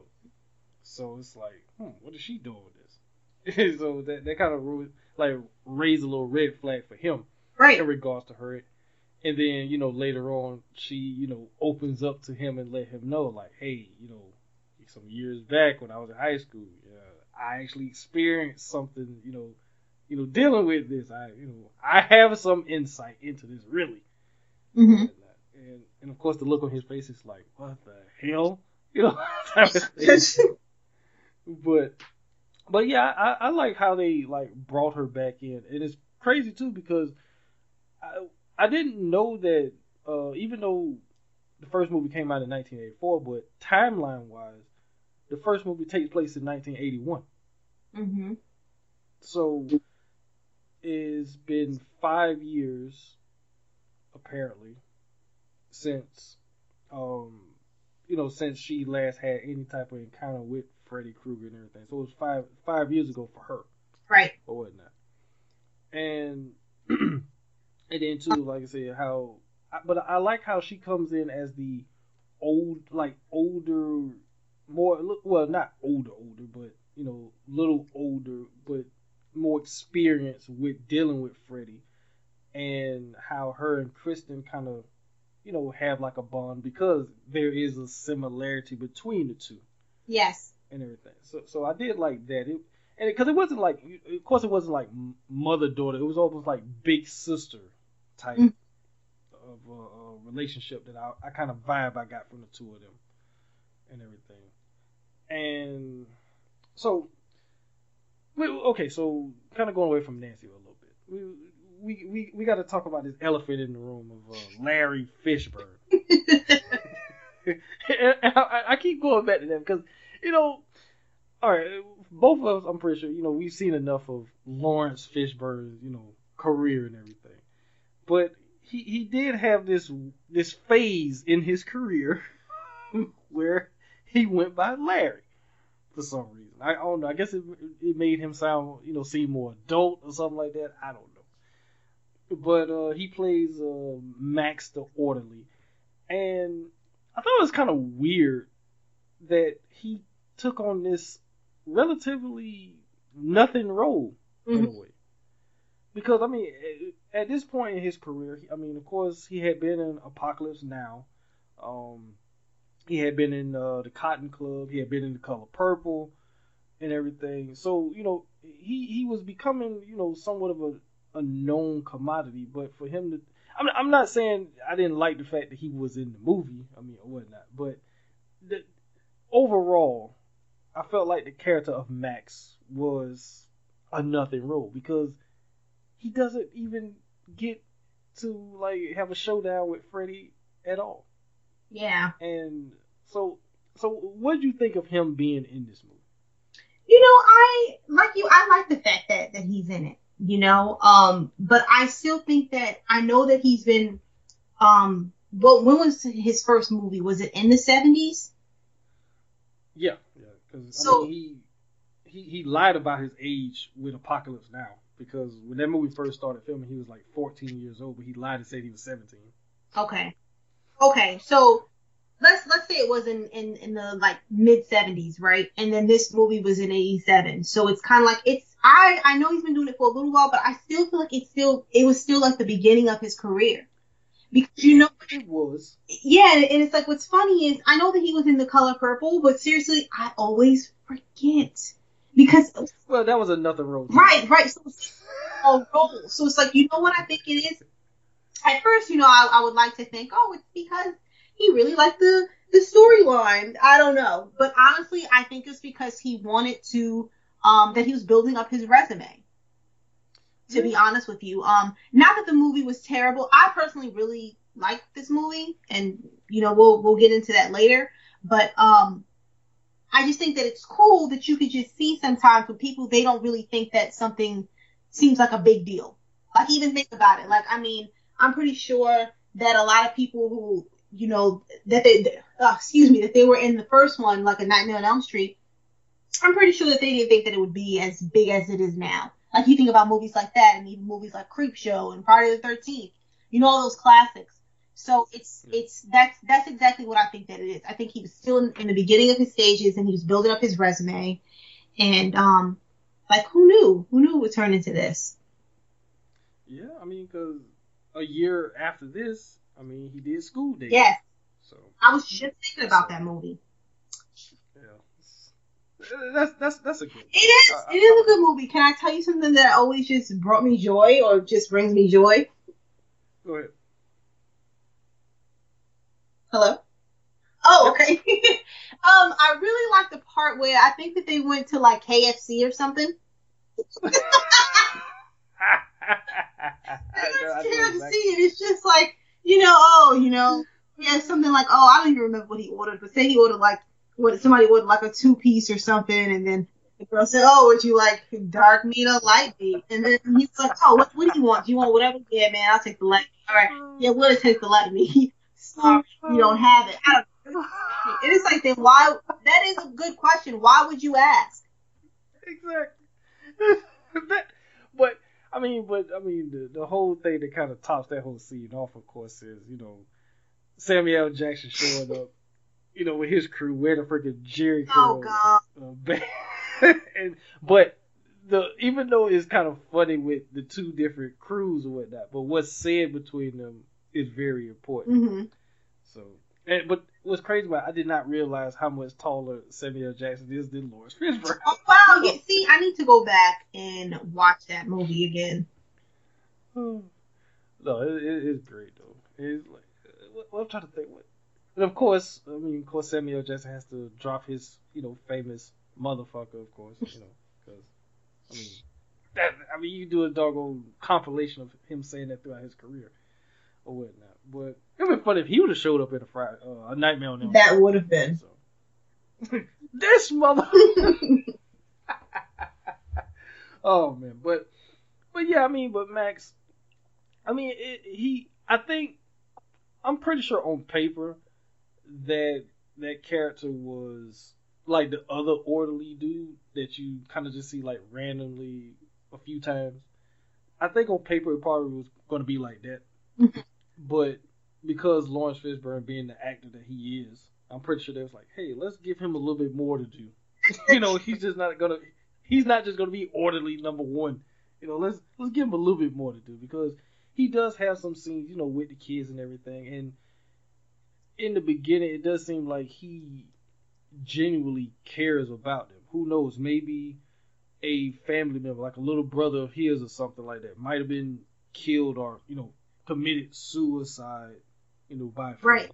So it's like, hmm, what is she doing with this? so that that kind of like raised a little red flag for him right in regards to her. And then, you know, later on, she, you know, opens up to him and let him know, like, hey, you know, some years back when I was in high school, uh, I actually experienced something, you know, you know, dealing with this. I, you know, I have some insight into this, really. hmm And, and of course, the look on his face is like, what the hell, you know, type of thing. But but yeah, I, I like how they like brought her back in, and it's crazy too because I I didn't know that uh, even though the first movie came out in 1984, but timeline wise, the first movie takes place in 1981. Mm-hmm. So it's been five years apparently since you know since she last had any type of encounter with Freddy Krueger and everything. So it was five five years ago for her right or whatnot. And and then too, like I said, how but I like how she comes in as the old like older more well not older older but you know little older but more experienced with dealing with Freddy and how her and Kristen kind of you know have like a bond because there is a similarity between the two yes and everything. So so I did like that. It and because it, wasn't like of course it wasn't like mother daughter. It was almost like big sister type Mm. of uh, uh, relationship that I I kind of vibe I got from the two of them and everything. And so we, okay, so kind of going away from Nancy a little bit. We we we, got to talk about this elephant in the room of uh, Larry Fishburne. I, I keep going back to them because you know, all right, both of us, I'm pretty sure, you know, we've seen enough of Laurence Fishburne's, you know, career and everything, but he he did have this this phase in his career where he went by Larry for some reason. I, I don't know. I guess it it made him sound, you know, seem more adult or something like that. I don't know. But uh, he plays uh, Max the orderly, and I thought it was kind of weird that he took on this relatively nothing role in a Mhm. way. Because I mean, at- at this point in his career, I mean, of course, he had been in Apocalypse Now. Um, he had been in uh, the Cotton Club. He had been in The Color Purple, and everything. So you know, he he was becoming you know somewhat of a, a known commodity. But for him to, I'm I'm not saying I didn't like the fact that he was in the movie. I mean, or whatnot. But the, overall, I felt like the character of Max was a nothing role because he doesn't even get to like have a showdown with Freddy at all. Yeah. And so, so what did you think of him being in this movie? You know, I like you. I like the fact that that he's in it. You know, um, but I still think that I know that he's been. Um, well, when was his first movie? Was it in the seventies? Yeah, yeah, because So- I mean, he he he lied about his age with Apocalypse Now because when that movie first started filming, he was like 14 years old, but he lied and said he was 17. Okay. Okay, so let's let's say it was in in, in the like mid seventies, right? And then this movie was in eighty seven. So it's kind of like it's I I know he's been doing it for a little while, but I still feel like it's still it was still like the beginning of his career because you know It was. yeah, and it's like what's funny is I know that he was in the color purple, but seriously, I always forget because Well, that was another role. right, right. So it's a role. So it's like you know what I think it is. At first, you know, I, I would like to think, oh, it's because he really liked the the storyline. I don't know, but honestly, I think it's because he wanted to um that he was building up his resume. To be honest with you, um, not that the movie was terrible. I personally really liked this movie, and you know, we'll we'll get into that later. But um, I just think that it's cool that you could just see sometimes with people they don't really think that something seems like a big deal. Like even think about it. Like I mean, I'm pretty sure that a lot of people who you know that they uh, excuse me that they were in the first one, like a Nightmare on Elm Street. I'm pretty sure that they didn't think that it would be as big as it is now. Like you think about movies like that, and even movies like Creepshow and Friday the Thirteenth. You know all those classics. So it's it's that's that's exactly what I think that it is. I think he was still in, in the beginning of his stages, and he was building up his resume, and um, like who knew? Who knew it would turn into this? Yeah, I mean, because a year after this, I mean, he did School Daze. Yes, So I was just thinking about that movie. That's that's that's a good. It is. I- I- It is a good movie. Can I tell you something that always just brought me joy, or just brings me joy? Go ahead. Hello. Oh, okay. um, I really like the part where I think that they went to like KFC or something. I know- I know KFC, it's just like you know, oh, you know, yeah, something like oh, I don't even remember what he ordered, but say he ordered like what somebody would like a two piece or something, and then the girl said, oh, would you like dark meat or light meat? And then he's like, oh, what, what do you want? Do you want whatever? Yeah, man, I'll take the light. All right, mm. yeah, we'll take the light meat. Sorry, you don't have it. I don't And it's like, then why? That is a good question. Why would you ask? exactly. that, but I mean, but I mean, the the whole thing that kind of tops that whole scene off, of course, is you know Samuel Jackson showing up, you know, with his crew wearing the freaking Jheri Oh God. uh, and but the even though it's kind of funny with the two different crews or whatnot, but what's said between them is very important. hmm So, and, but what's crazy about it, I did not realize how much taller Samuel Jackson is than Laurence Fishburne. Oh wow. Yeah. See, I need to go back and watch that movie again. no, it, it, it's great though. It's like uh, what I'm trying to think. What, and of course, I mean, of course, Samuel Jackson has to drop his, you know, famous motherfucker, of course, you know, because I mean, that I mean, you do a doggone compilation of him saying that throughout his career or whatnot. But it would be funny if he would have showed up in a Friday, uh, a Nightmare on Elm. That would have been. So. this mother. oh man, but but yeah, I mean, but Max, I mean, it, he, I think, I'm pretty sure on paper that that character was like the other orderly dude that you kind of just see like randomly a few times. I think on paper it probably was going to be like that, mm-hmm. but because Laurence Fishburne being the actor that he is, I'm pretty sure they was like, hey, let's give him a little bit more to do. you know, he's just not gonna. He's not just gonna be orderly number one. You know, let's let's give him a little bit more to do because he does have some scenes, you know, with the kids and everything. And in the beginning, it does seem like he genuinely cares about them. Who knows? Maybe a family member, like a little brother of his or something like that, might have been killed or you know committed suicide, you know, by Right.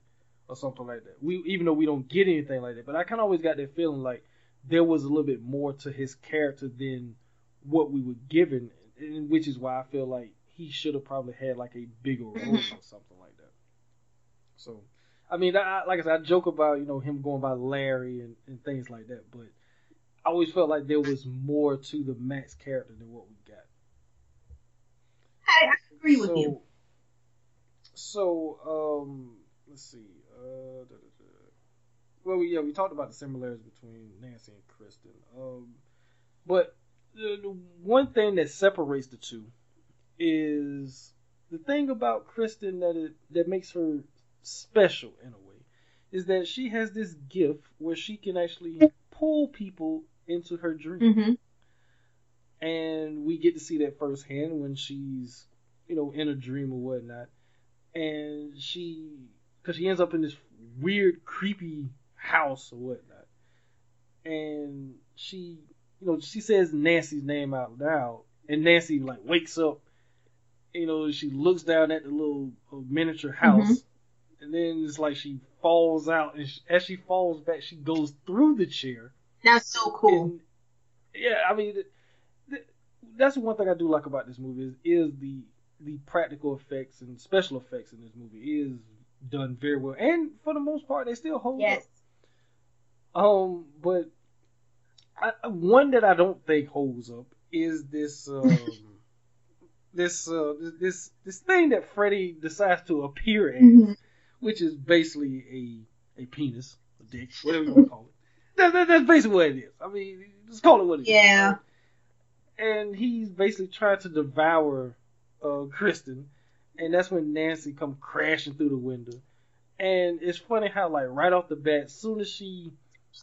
or something like that. We even though we don't get anything like that, but I kind of always got that feeling like there was a little bit more to his character than what we were given, and which is why I feel like he should have probably had like a bigger role Mhm. or something like that. So, I mean, I, like I said, I joke about you know him going by Larry and, and things like that, but I always felt like there was more to the Max character than what we got. I, I agree with so, you. So, um, let's see. Uh, da, da, da. Well, we, yeah, we talked about the similarities between Nancy and Kristen. Um, but the, the one thing that separates the two is the thing about Kristen that it, that makes her special in a way is that she has this gift where she can actually pull people into her dream. Hmm and we get to see that firsthand when she's you know in a dream or whatnot. And she because she ends up in this weird creepy house or whatnot. And she you know she says nancy's name out loud. And nancy like wakes up you know she looks down at the little uh, miniature house and then it's like she falls out and she, as she falls back she goes through the chair That's so cool. and, yeah, I mean, th- th- that's one thing I do like about this movie is, is the the practical effects and special effects in this movie is done very well, and for the most part, they still hold yes. up. Um, but I, one that I don't think holds up is this um this uh this this thing that Freddy decides to appear as, Mhm. Which is basically a a penis, a dick, whatever you want to call it. That, that, that's basically what it is. I mean, just call it what it is. Yeah. And he's basically trying to devour uh, Kristen, and that's when Nancy come crashing through the window. And it's funny how, like, right off the bat, as soon as she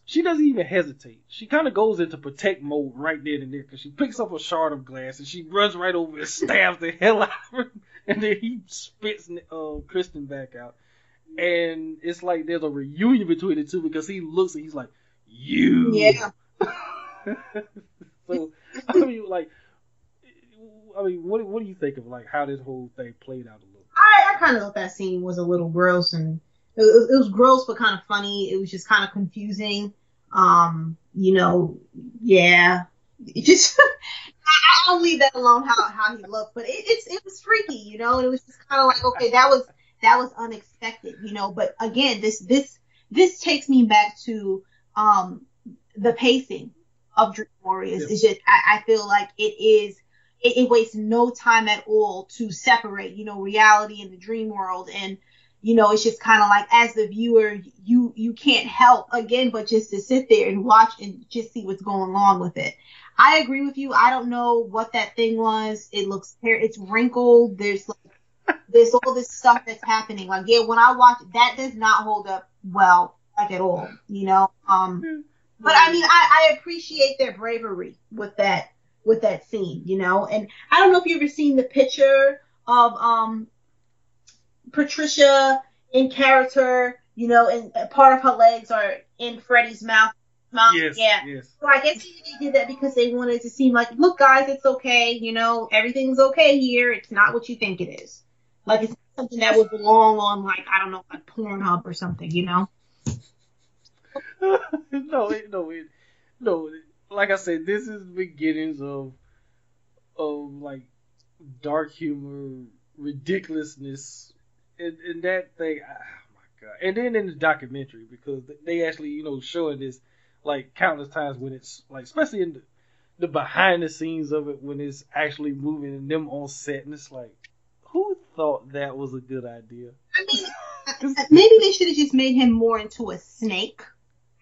she doesn't even hesitate. She kind of goes into protect mode right then and there because she picks up a shard of glass and she runs right over and stabs the hell out of her. And then he spits uh, Kristen back out. And it's like there's a reunion between the two because he looks and he's like, You. Yeah. so, I mean, like, I mean, what what do you think of like how this whole thing played out a little? I, I kind of thought that scene was a little gross and it, it was gross but kind of funny. It was just kind of confusing. Um, you know, yeah. It just I'll leave that alone how how he looked, but it, it's it was freaky, you know, and it was just kind of like okay, that was that was unexpected, you know. But again, this this this takes me back to um the pacing of Dream Warriors. Yeah. It's just I, I feel like it is it, it wastes no time at all to separate, you know, reality and the dream world. And, you know, it's just kind of like as the viewer, you, you can't help again, but just to sit there and watch and just see what's going on with it. I agree with you. I don't know what that thing was. It looks, it's wrinkled. There's like, there's all this stuff that's happening. Like, yeah, when I watch that does not hold up well, like at all, you know? Um, but I mean, I, I appreciate their bravery with that with that scene, you know. And I don't know if you've ever seen the picture of um Patricia in character, you know, and part of her legs are in Freddy's mouth. mouth. yes, Yeah. yes. So I guess they did that because they wanted to seem like, look, guys, it's okay. You know, everything's okay here. It's not what you think it is. Like it's something that would belong on, like I don't know, like Pornhub or something. You know. no, it, no, it, no. Like I said, this is beginnings of, of like dark humor, ridiculousness, and, and that thing. Ah, oh my god! And then in the documentary, because they actually, you know, showing this like countless times when it's like, especially in the, the behind the scenes of it when it's actually moving and them on set, and it's like, thought that was a good idea? I mean, maybe they should have just made him more into a snake.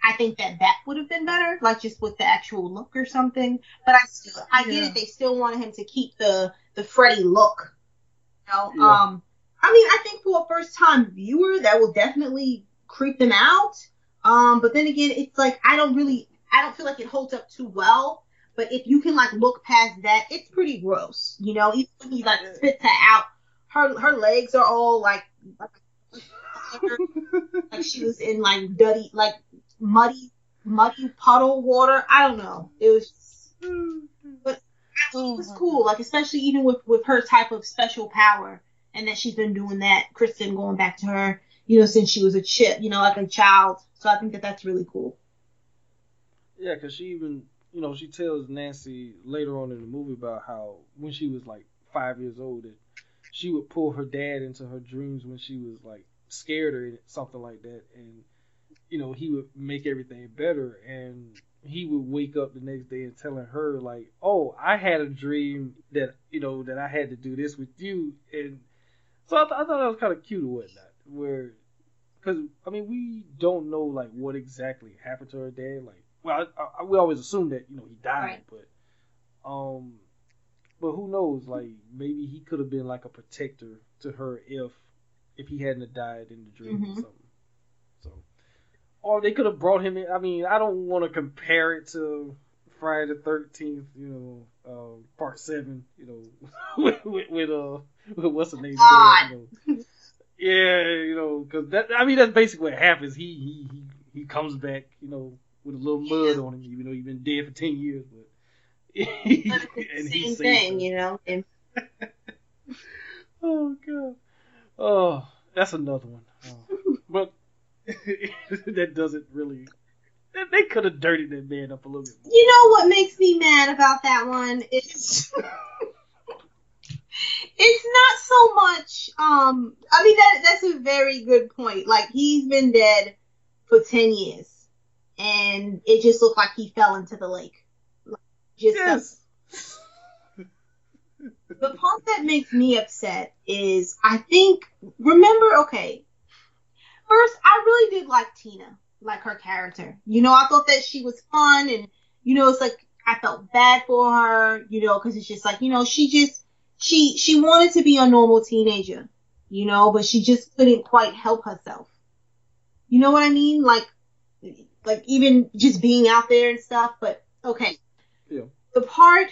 I think that that would have been better, like just with the actual look or something. But I still, I get Yeah. it. They still wanted him to keep the the Freddy look. You know, Yeah. um, I mean, I think for a first time viewer, that will definitely creep them out. Um, but then again, it's like I don't really, I don't feel like it holds up too well. But if you can like look past that, it's pretty gross. You know, even when he like spits her out, her her legs are all like like she was in like dirty like muddy muddy puddle water. I don't know. It was but it was mm-hmm. cool, like especially even with with her type of special power and that she's been doing that, Kristen going back to her, you know, since she was a chip, you know, like a child. So I think that that's really cool. Yeah, because she even, you know, she tells Nancy later on in the movie about how when she was like five years old, that she would pull her dad into her dreams when she was like scared or something like that, and you know he would make everything better, and he would wake up the next day and telling her like, "Oh, I had a dream that you know that I had to do this with you," and so I, th- I thought that was kind of cute or whatnot, where because I mean we don't know like what exactly happened to her dad, like well I, I, we always assume that you know he died, Right. but um but who knows? Like maybe he could have been like a protector to her if if he hadn't died in the dream or Mhm. something. So, or they could have brought him in. I mean, I don't want to compare it to Friday the Thirteenth, you know, uh, Part Seven, you know, with, with, with uh, with what's the name? God. You know. Yeah, you know, because that I mean that's basically what happens. He he he he comes back, you know, with a little mud Yeah. on him, even though he's been dead for ten years, but. same thing, her. you know. And Oh god. Oh, that's another one. Oh. But that doesn't really. They- could have dirtied that man up a little bit more. you know what makes me mad about that one is it's not so much um I mean that that's a very good point. Like he's been dead for 10 years and it just looked like he fell into the lake. Just Yes. the part that makes me upset is I think remember okay. First I really did like Tina like her character. You know I thought that she was fun and you know it's like I felt bad for her you know because it's just like you know she just she she wanted to be a normal teenager you know but she just couldn't quite help herself. You know what I mean? Like like even just being out there and stuff but okay Yeah. the part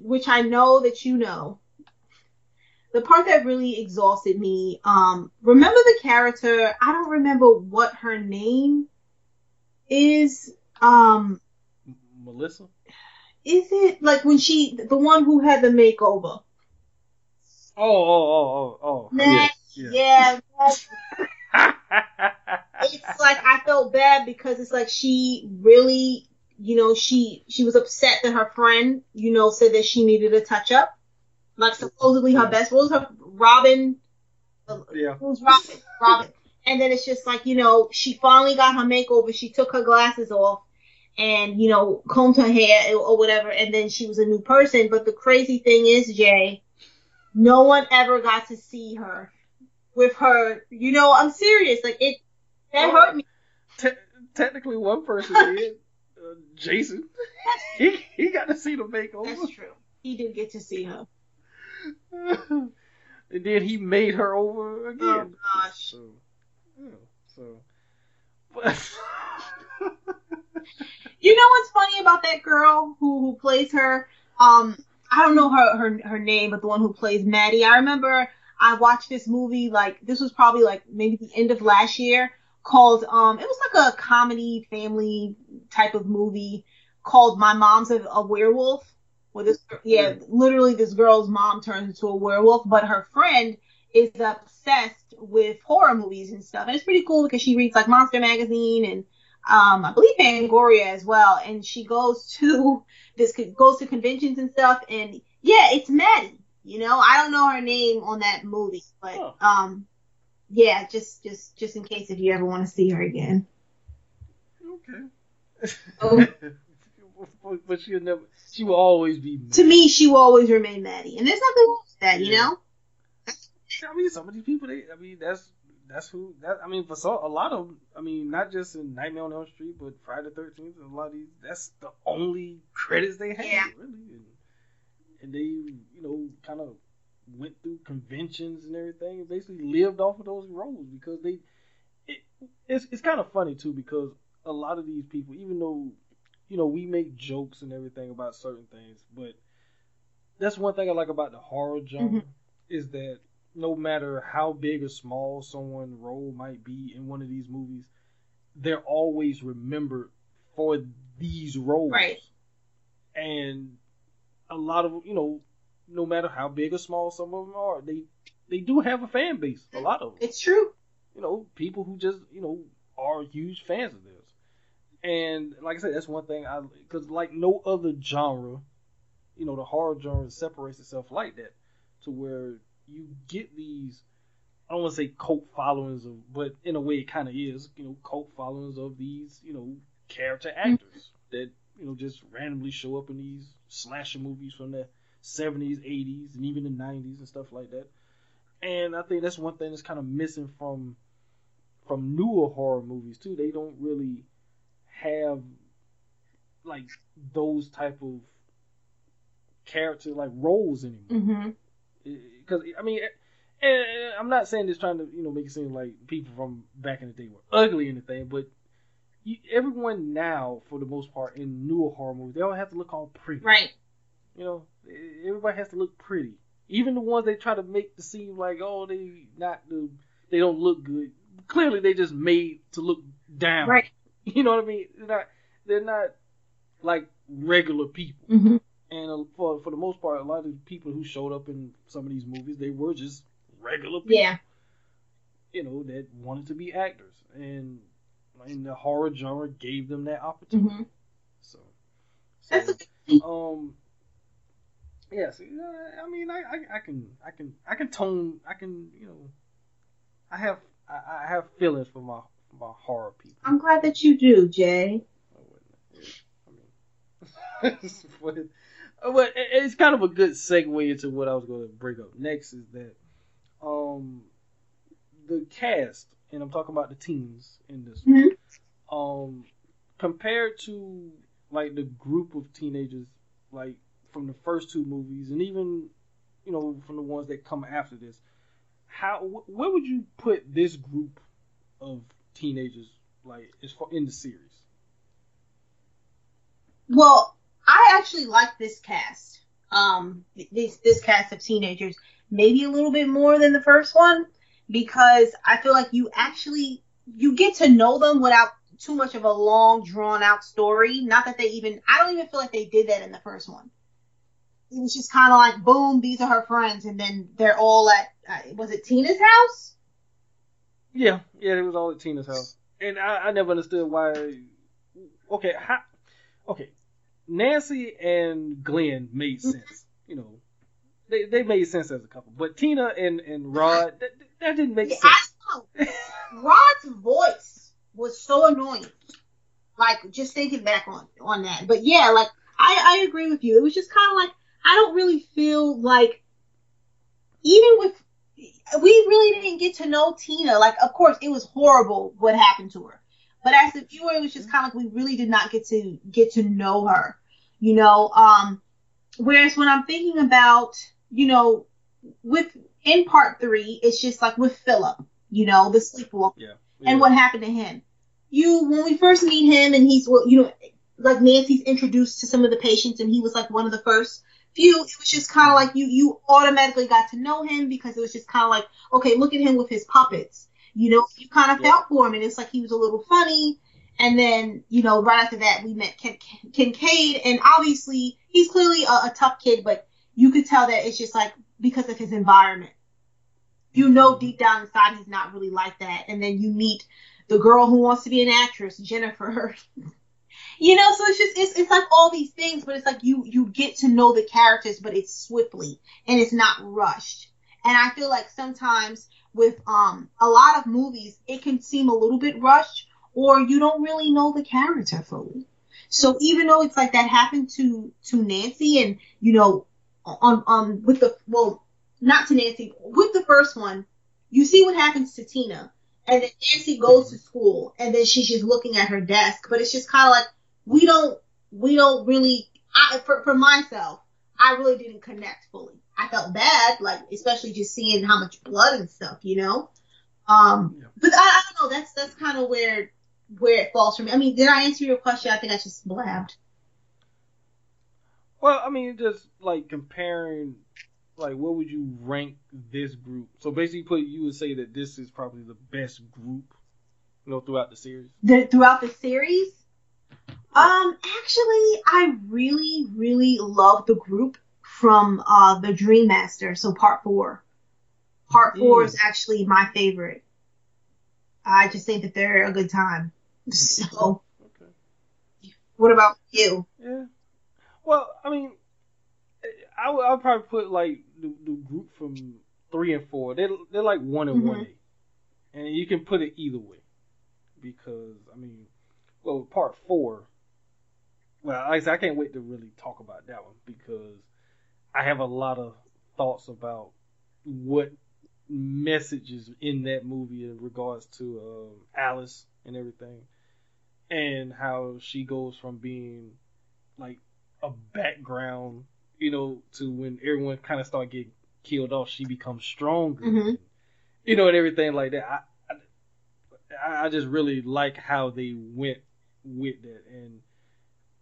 which I know that you know, the part that really exhausted me, um, remember the character, I don't remember what her name is, um, Melissa. is it like when she, the one who had the makeover? Oh, oh, oh, oh, oh. Nah, Yeah. yeah, that's- it's like I felt bad because it's like she really, you know, she she was upset that her friend, you know, said that she needed a touch up. Like supposedly her best, what was her Robin? yeah. Who's Robin? Robin. And then it's just like, you know, she finally got her makeover. She took her glasses off and, you know, combed her hair or whatever. And then she was a new person. But the crazy thing is, Jay, no one ever got to see her with her. You know, I'm serious. Like, it, that Oh. hurt me. Te- technically, one person did. Uh, Jason. He he got to see the makeover. That's true. He did get to see her. and then he made her over again. Oh, gosh. So, yeah, so. But, You know what's funny about that girl who who plays her? Um, I don't know her her her name, but the one who plays Maddie. I remember I watched this movie like this was probably like maybe the end of last year called um it was like a comedy family type of movie called My Mom's a, a Werewolf. Where this yeah, literally this girl's mom turns into a werewolf, but her friend is obsessed with horror movies and stuff. And it's pretty cool because she reads like Monster Magazine and um, I believe Fangoria as well, and she goes to this goes to conventions and stuff, and yeah, it's Maddie. You know, I don't know her name on that movie, but Huh. um, yeah, just just just in case if you ever want to see her again. okay. Oh. but, she'll never. She will always be. To me, she will always remain Maddie, and there's nothing wrong with that, you Yeah. know. I mean, some of these people. They. I mean, that's that's who. That I mean, for so a lot of. I mean, not just in Nightmare on Elm Street, but Friday the Thirteenth. A lot of these. That's the only credits they have. Yeah. Really. And, and they, you know, kind of went through conventions and everything, and basically lived off of those roles because they. It, it's it's kind of funny too because a lot of these people, even though you know, we make jokes and everything about certain things, but that's one thing I like about the horror genre Mhm. is that no matter how big or small someone's role might be in one of these movies, they're always remembered for these roles. Right. And a lot of you know, no matter how big or small some of them are, they they do have a fan base. A lot of them It's true. you know, people who just, you know, are huge fans of theirs. And like I said, that's one thing I, because like no other genre, you know, the horror genre separates itself like that, to where you get these, I don't want to say cult followings of, but in a way it kind of is, you know, cult followings of these, you know, character actors mm-hmm. that, you know, just randomly show up in these slasher movies from the 70s, 80s, and even the 90s and stuff like that. And I think that's one thing that's kind of missing from from newer horror movies too. They don't really have like those type of character like roles anymore. Mm-hmm. Because I mean, and I'm not saying this trying to you know make it seem like people from back in the day were ugly or anything, but you, everyone now, for the most part, in newer horror movies, they all have to look all pretty. Right. You know, everybody has to look pretty. Even the ones they try to make to seem like, oh, they not the, they don't look good. Clearly, they just made to look down. Right. You know what I mean? They're not, they're not like regular people. Mm-hmm. And uh, for for the most part, a lot of the people who showed up in some of these movies, they were just regular people. Yeah. You know, that wanted to be actors, and and the horror genre gave them that opportunity. Mm-hmm. So, That's so, a good thing. um, yes, uh, I mean, I, I, I can, I can, I can tone, I can, you know, I have, I, I have feelings for my, for my horror people. I'm glad that you do, Jay. I mean, but, but it- it's kind of a good segue into what I was going to bring up next is that, um, the cast, and I'm talking about the teens in this, one, Mhm. um, compared to like the group of teenagers, like from the first two movies, and even you know from the ones that come after this, how wh- where would you put this group of teenagers like as far in the series? Well, I actually like this cast. Um, this this cast of teenagers, maybe a little bit more than the first one, because I feel like you actually you get to know them without too much of a long drawn out story. Not that they even I don't even feel like they did that in the first one. It was just kind of like boom, these are her friends, and then they're all at uh, was it Tina's house? Yeah, yeah, it was all at Tina's house, and I, I never understood why. Okay, how? Okay, Nancy and Glenn made sense. You know, they they made sense as a couple, but Tina and and Rod that, that didn't make Yeah, sense. Rod's voice was so annoying. Like just thinking back on on that, but yeah, like I I agree with you. It was just kind of like I don't really feel like even with we really didn't get to know Tina. Like of course it was horrible what happened to her, but as a viewer, it was just kind of like we really did not get to get to know her. You know, um, whereas when I'm thinking about you know with in part three, it's just like with Philip, you know, the sleepwalker Yeah, and what happened to him. You, when we first meet him, and he's, well, you know, like Nancy's introduced to some of the patients, and he was like one of the first few. It was just kind of like you, you automatically got to know him because it was just kind of like, okay, look at him with his puppets. You know, you kind of Yeah. felt for him, and it's like he was a little funny. And then, you know, right after that, we met Kin- Kincaid, and obviously he's clearly a, a tough kid, but you could tell that it's just like because of his environment. You know, mm-hmm. deep down inside, he's not really like that. And then you meet the girl who wants to be an actress, Jennifer. you know, so it's just it's it's like all these things, but it's like you you get to know the characters, but it's swiftly and it's not rushed. And I feel like sometimes with um a lot of movies, it can seem a little bit rushed, or you don't really know the character fully. So even though it's like that happened to to Nancy, and you know, on on with the well, not to Nancy, with the first one, you see what happens to Tina, and then Nancy goes to school, and then she's just looking at her desk. But it's just kind of like we don't we don't really. I for, for myself, I really didn't connect fully. I felt bad, like especially just seeing how much blood and stuff, you know. Um, Yeah. but I, I don't know. That's that's kind of where where it falls for me. I mean, did I answer your question? I think I just blabbed. Well, I mean, just like comparing, like, what would you rank this group? So basically, put you would say that this is probably the best group, you know, throughout the series. The, throughout the series, um, actually, I really, really love the group from uh the Dream Master. So part four, part four Mm. is actually my favorite. I just think that they're a good time. So, Okay. what about you? Yeah. Well, I mean, I would I'd probably put like the, the group from three and four. They're they're like one and Mhm. one A, and you can put it either way, because I mean, well, part four. Well, like I said, I can't wait to really talk about that one because I have a lot of thoughts about what messages in that movie in regards to um, Alice and everything, and how she goes from being like a background, you know, to when everyone kind of start getting killed off, she becomes stronger, Mhm. you know, and everything like that. I, I I just really like how they went with that, and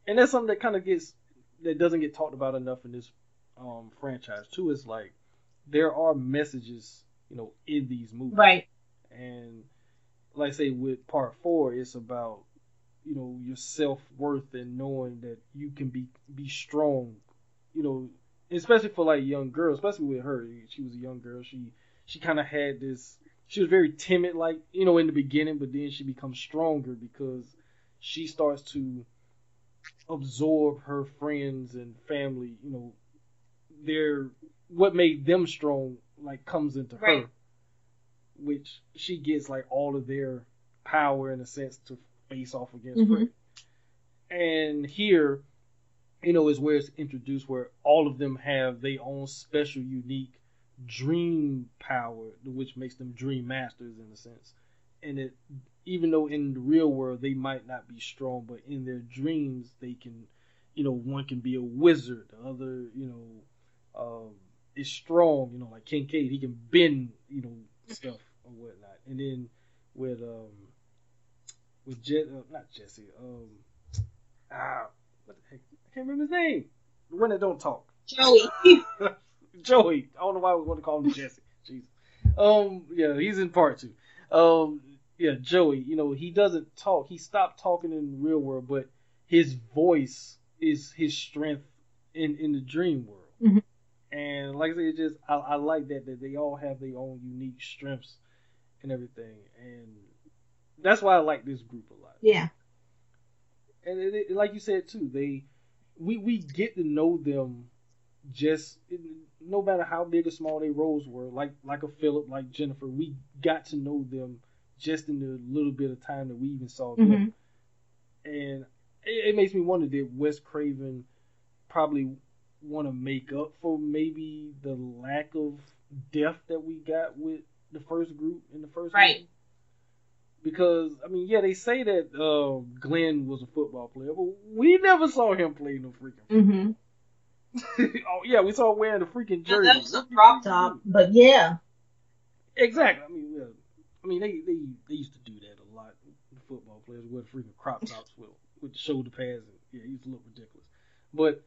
and that's something that kind of gets that doesn't get talked about enough in this um franchise too. Is like there are messages, you know, in these movies, Right. and like I say with part four, it's about you know your self worth and knowing that you can be be strong. You know, especially for like young girls, especially with her. She was a young girl. She she kind of had this. She was very timid, like you know, in the beginning, but then she becomes stronger because she starts to absorb her friends and family. You know, their what made them strong like comes into her which she gets like all of their power in a sense to face off against Mhm. Fred. And here, you know, is where it's introduced where all of them have their own special, unique dream power, which makes them dream masters in a sense. And it, even though in the real world they might not be strong, but in their dreams they can, you know, one can be a wizard, the other, you know, um, is strong, you know, like Kincaid, he can bend, you know, stuff or whatnot. And then with um with Je- uh, not Jesse, um ah what the heck I can't remember his name. The one that don't talk. Joey. Joey. I don't know why we want to call him Jesse. Jesus. Um yeah, he's in part two. Um yeah, Joey, you know, he doesn't talk. He stopped talking in the real world, but his voice is his strength in in the dream world. Mhm. And like I said, it just I, I like that that they all have their own unique strengths and everything, and that's why I like this group a lot. yeah. And it, it, like you said too, they we we get to know them just no matter how big or small their roles were. Like like a Philip, like Jennifer, we got to know them just in the little bit of time that we even saw them Mhm. and it, it makes me wonder did Wes Craven probably want to make up for maybe the lack of depth that we got with the first group in the first Right. movie? Because I mean, yeah, they say that uh, Glenn was a football player, but we never saw him play no freaking. Mm-hmm. oh yeah, we saw him wearing the freaking jersey. That was a crop top, but yeah. Exactly. I mean, yeah. I mean, they, they they used to do that a lot. The football players wear freaking crop tops with with the shoulder pads, and yeah, it used to look ridiculous. But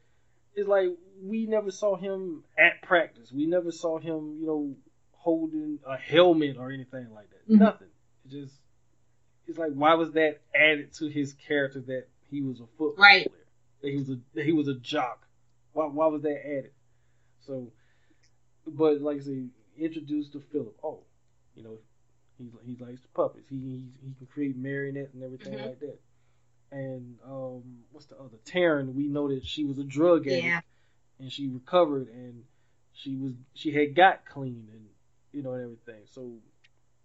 it's like we never saw him at practice. We never saw him, you know, holding a helmet or anything like that. Mhm. Nothing. It just it's like why was that added to his character that he was a football Right. player? That he was a that he was a jock. Why why was that added? So, but like I say, introduced to Philip. Oh, you know, he he likes the puppets. He he, he can create marionettes and everything Mhm. like that. And um, what's the other? Taryn. We know that she was a drug addict Yeah. and she recovered and she was she had got clean and you know and everything. So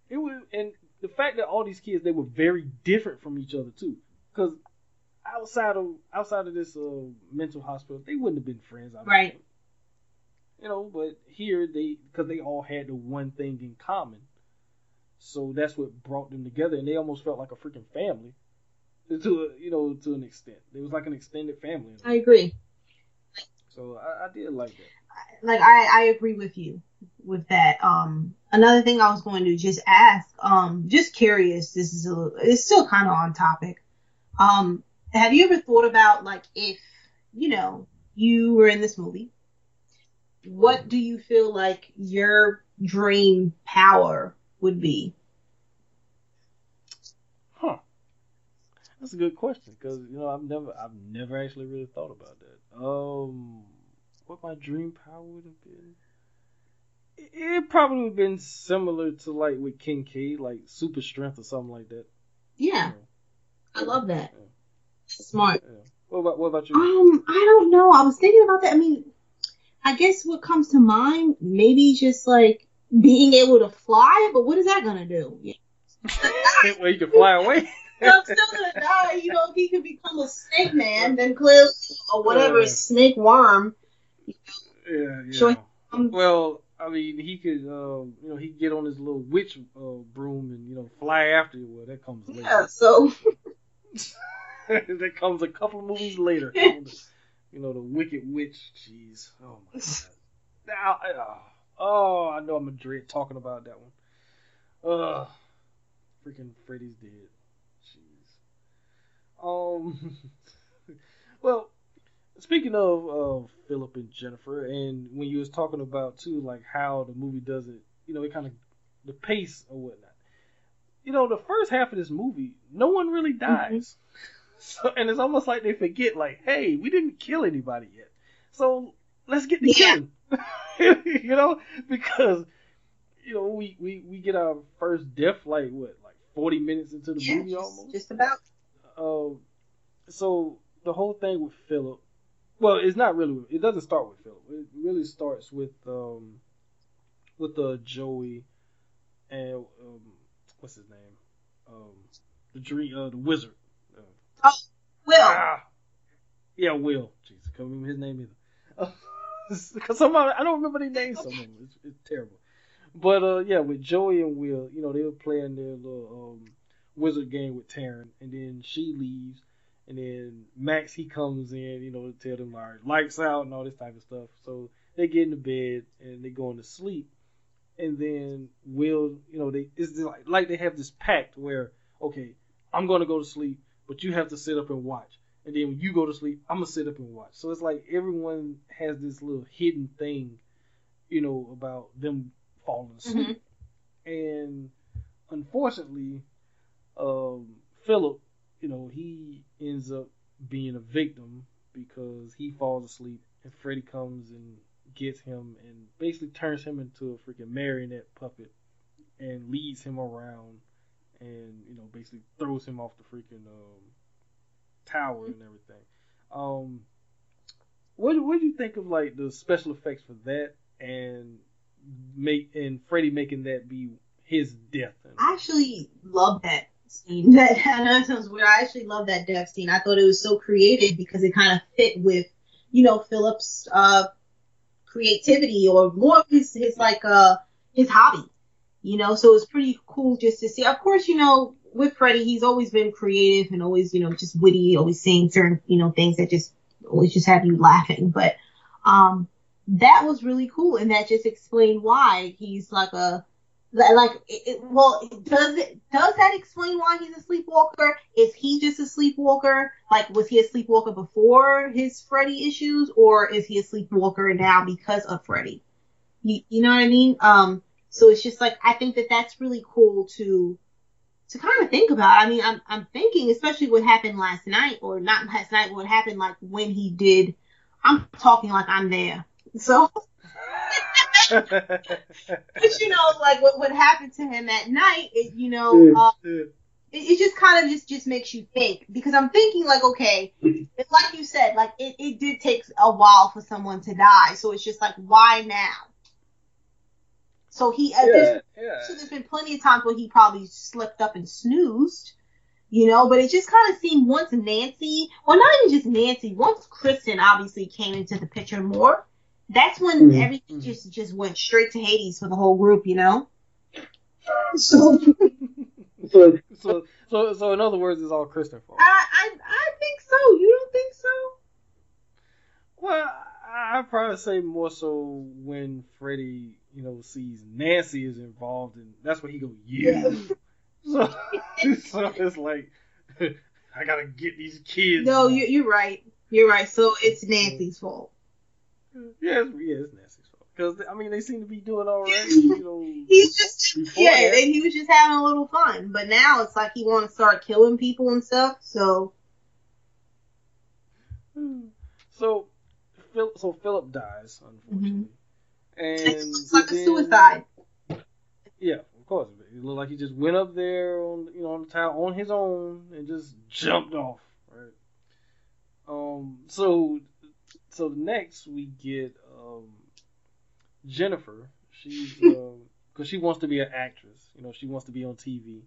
it was and the fact that all these kids they were very different from each other too, because outside of outside of this uh, mental hospital they wouldn't have been friends. I Right. think. You know, but here they because they all had the one thing in common, so that's what brought them together, and they almost felt like a freaking family. To a, you know, to an extent, it was like an extended family. I agree. So I, I did like that. Like I, I agree with you with that. Um, another thing I was going to just ask, um, just curious. This is a, it's still kind of on topic. Um, have you ever thought about like if you know you were in this movie, what do you feel like your dream power would be? Huh. That's a good question because you know I've never I've never actually really thought about that. Um, what my dream power would have been? It, probably would have been similar to like with King Kincaid, like super strength or something like that. Yeah, know, I love that. Yeah. Smart. yeah. What about what about you? Um, I don't know. I was thinking about that. I mean, I guess what comes to mind, maybe just like being able to fly, but what is that gonna do? Yeah. Where you can fly away. I'm still gonna die. You know, if he could become a snake man, then clearly, or whatever, Yeah. snake worm. Yeah, yeah. Um, Well, I mean, he could, um, you know, he could get on his little witch uh, broom and you know fly after you. Well, that comes later. Yeah, so that comes a couple of movies later. you know, the Wicked Witch. Jeez. Oh my god. Now, I- oh, I know I'm a dread talking about that one. Ugh. Freaking Freddy's dead. Jeez. Um. well, speaking of uh, Philip and Jennifer, and when you was talking about too, like how the movie does it, you know, it kind of the pace or whatnot. You know, the first half of this movie, no one really dies. So, and it's almost like they forget, like, hey, we didn't kill anybody yet, so let's get to Yeah. killing. you know, because you know we, we we get our first death like what, like forty minutes into the yeah, movie just, almost. just about. Um, so the whole thing with Philip, well, it's not really. It doesn't start with Philip. It really starts with um, with uh, Joey and um, what's his name? Um, the dream, uh, the wizard. Uh, Will. ah, yeah, Will. Jesus, can't remember his name either. Because somebody, I don't remember their names. Some of them. It's, it's terrible. But uh, yeah, with Joey and Will, you know, they were playing their little um, wizard game with Taryn, and then she leaves, and then Max he comes in, you know, to tell them our lights out and all this type of stuff. So they get into bed and they're going to sleep, and then Will, you know, they it's like like they have this pact where okay, I'm gonna go to sleep, but you have to sit up and watch. And then when you go to sleep, I'm gonna sit up and watch. So it's like everyone has this little hidden thing, you know, about them falling asleep. And unfortunately, um, Philip, you know, he ends up being a victim because he falls asleep and Freddy comes and gets him and basically turns him into a freaking marionette puppet and leads him around and you know basically throws him off the freaking um, tower and everything. Um, what what do you think of like the special effects for that and make and Freddy making that be his death? I actually love that scene. That I know sounds weird. I actually love that death scene. I thought it was so creative because it kind of fit with, you know, Philip's uh, creativity or more of his his like uh his hobby. You know, so it's pretty cool just to see. Of course, you know, with Freddy, he's always been creative and always, you know, just witty, always saying certain, you know, things that just always just have you laughing. But um that was really cool and that just explained why he's like a like it, it, well does it does that explain why he's a sleepwalker? Is he just a sleepwalker? Like was he a sleepwalker before his freddy issues or is he a sleepwalker now because of freddy you, you know what i mean? Um so it's just like i think that that's really cool to to kind of think about. I mean i'm, I'm thinking especially what happened last night or not last night what happened like when he did i'm talking like i'm there. So but you know, like what what happened to him at night, it, you know, uh, it, it just kind of just just makes you think because I'm thinking like, okay, it's like you said, like it, it did take a while for someone to die, so it's just like, why now? So he, uh, there's, yeah, so there's been plenty of times where he probably slipped up and snoozed, you know, but it just kind of seemed once Nancy, well, not even just Nancy, once Kristen obviously came into the picture more, that's when Mhm. everything just just went straight to Hades for the whole group, you know. So So so so so in other words, it's all Kristen fault. I I I think so. You don't think so? Well, I- I'd probably say more so when Freddy, you know, sees Nancy is involved, and that's when he go, yeah. so, so it's like, I gotta get these kids. No, you you're right. You're right. So it's Nancy's fault. Yeah, it's, yeah, it's Nancy's fault. Because I mean, they seem to be doing all right. You know, He's just yeah, and he was just having a little fun. But now it's like he want to start killing people and stuff. So hmm. So, Phil, so Philip dies, mm-hmm. unfortunately, and it looks like a suicide. Yeah, of course. It looked like he just went up there on you know on the tower on his own and just jumped off. Right. Um. So, so next we get um Jennifer. She's because she wants to be an actress. You know, she wants to be on TV.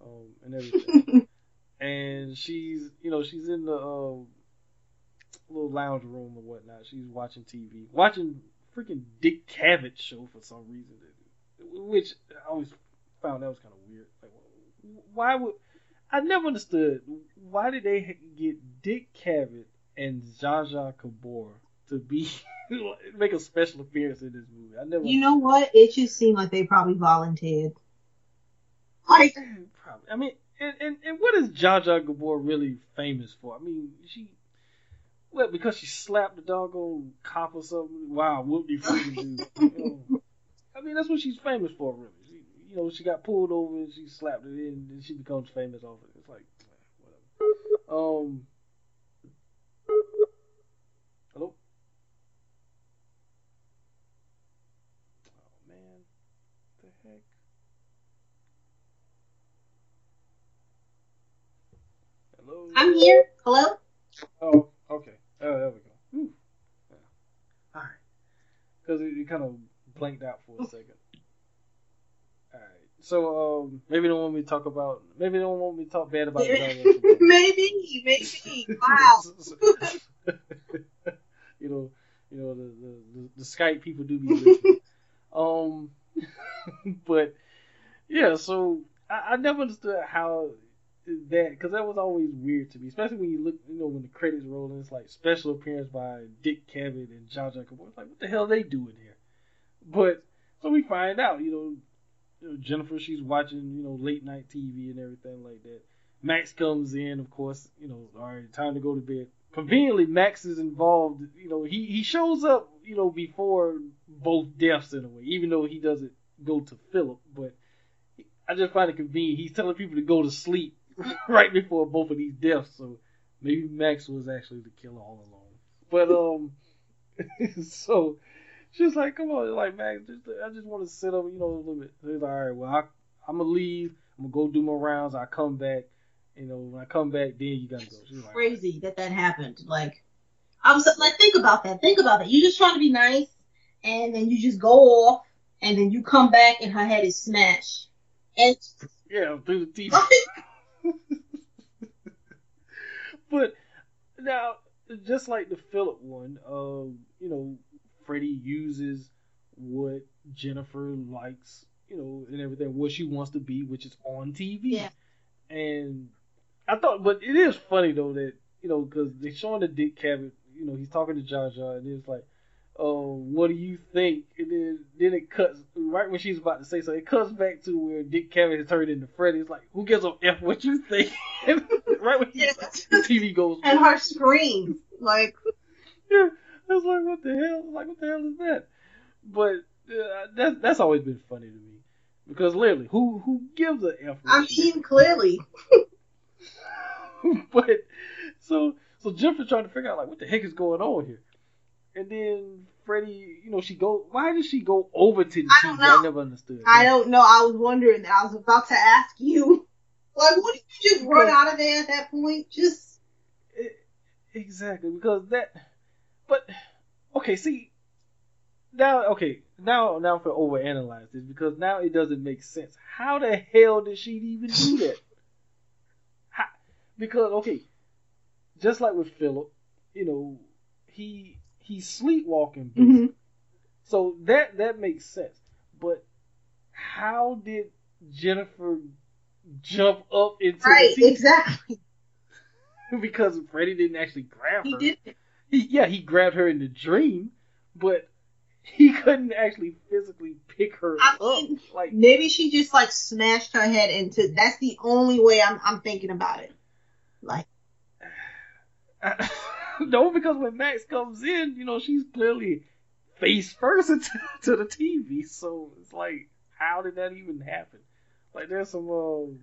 Um, and everything. and she's you know she's in the uh, little lounge room or whatnot. She's watching TV, watching freaking Dick Cavett show for some reason, which I always found that was kind of weird. Like, why would I never understood why did they get Dick Cavett and Zsa Zsa Gabor to be make a special appearance in this movie? I never. You know what? It just seemed like they probably volunteered. Like Probably. I mean, and, and, and what is Zsa Zsa Gabor really famous for? I mean, she. What, because she slapped the doggone cop or something? Wow, whoop de freaking do. You know, I mean, that's what she's famous for, really. She, you know, she got pulled over and she slapped it in and she becomes famous off it. It's like, whatever. Um. Hello? Oh, man. What the heck? Hello? I'm here. Hello. Oh. Oh, there we go. Whew. Yeah. All right. Because it, it kind of blanked out for a second. All right. So um, maybe they don't want me to talk about. Maybe they don't want me to talk bad about. the maybe, maybe. Wow. you know, you know the, the the the Skype people do be listening. um, but yeah, so I, I never understood how that because that was always weird to me, especially when you look, you know, when the credits roll and it's like special appearance by Dick Cavett and John Gabor. It's like, what the hell they doing here? But so we find out, you know, you know, Jennifer, she's watching, you know, late night TV and everything like that. Max comes in, of course, you know, all right, time to go to bed. Conveniently, Max is involved. You know, he he shows up, you know, before both deaths in a way, even though he doesn't go to Philip. But I just find it convenient. He's telling people to go to sleep right before both of these deaths. So maybe Max was actually the killer all along. But um, so she's like, "Come on, like Max, just, I just want to sit up, you know, a little bit." So he's like, "All right, well, I, I'm gonna leave. I'm gonna go do my rounds. I come back. You know, when I come back, then you gotta go." She's like, Crazy that that happened. Like, I was like, think about that. Think about that. You just trying to be nice, and then you just go off, and then you come back, and her head is smashed. And "Yeah, through the TV." but now, just like the Philip one, um, you know, Freddy uses what Jennifer likes, you know, and everything, what she wants to be, which is on TV. Yeah. And I thought, but it is funny though that you know, because they're showing the Dick Cavett, you know, he's talking to Zsa Zsa, and it's like, oh, what do you think? And then then it cuts right when she's about to say so. It cuts back to where Dick Cavett has turned into Freddy. It's like, who gives a f what you think? right when he, Yeah. the TV goes, and her screams like yeah, I was like, what the hell? Like, what the hell is that? But uh, that that's always been funny to me because literally, who who gives a f? I mean, clearly. but so so Jennifer's trying to figure out like what the heck is going on here, and then Freddy, you know, she go. Why did she go over to the I TV? know. I never understood. I don't know. I was wondering. I was about to ask you. Like, wouldn't you just run out of there at that point? Just It- exactly because that. But okay, see now. Okay, now now for overanalyze this because now it doesn't make sense. How the hell did she even do that? How, because okay, just like with Philip, you know, he he's sleepwalking. Mhm. So that that makes sense. But how did Jennifer jump up into right, exactly. because Freddy didn't actually grab her. He did. He, yeah, he grabbed her in the dream, but he couldn't actually physically pick her I up. mean, Like, Maybe she just like smashed her head into. That's the only way I'm I'm thinking about it. Like, I, no, because when Max comes in, you know, she's clearly face first into to the TV. So it's like, how did that even happen? Like, there's some um,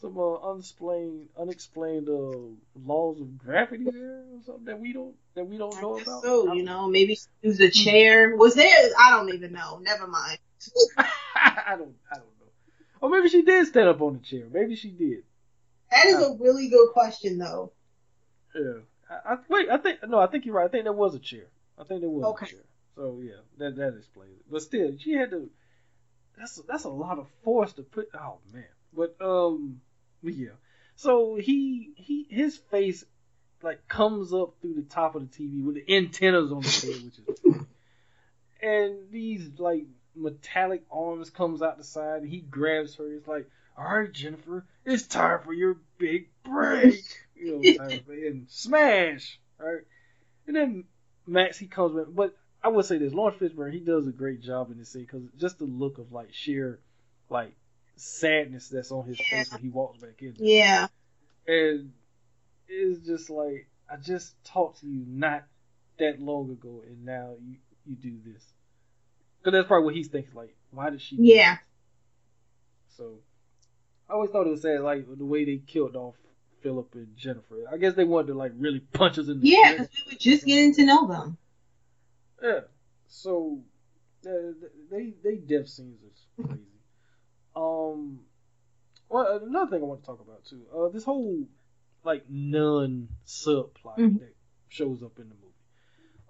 some uh, unexplained unexplained uh, laws of gravity there or something that we don't that we don't know about. So you know, maybe she used a chair. Was there? I don't even know. Never mind. I don't I don't know. Or maybe she did stand up on the chair. Maybe she did. That is a really good question, though. Yeah. I, I wait. I think no. I think you're right. I think there was a chair. I think there was Okay. a chair. So yeah, that that explains it. But still, she had to. That's that's a lot of force to put. Oh man. But um, yeah. So he he his face like comes up through the top of the TV with the antennas on the head, which is. and these like metallic arms comes out the side, and he grabs her. He's like, "All right, Jennifer, it's time for your big break." You know, type of thing, and smash, right? And then Max he comes with, but I would say this: Laurence Fishburne he does a great job in this scene because just the look of like sheer like sadness that's on his face when he walks back in, there. Yeah. and it's just like I just talked to you not that long ago, and now you you do this. Because that's probably what he's thinking. Like, why did she? do Yeah. So I always thought it was sad, like the way they killed off Philip and Jennifer. I guess they wanted to like really punch us in the Yeah, face. because we were just getting to know them. Yeah. So uh, they they death scenes is crazy. um. Well, another thing I want to talk about too. Uh, this whole like nun subplot Mhm. that shows up in the movie.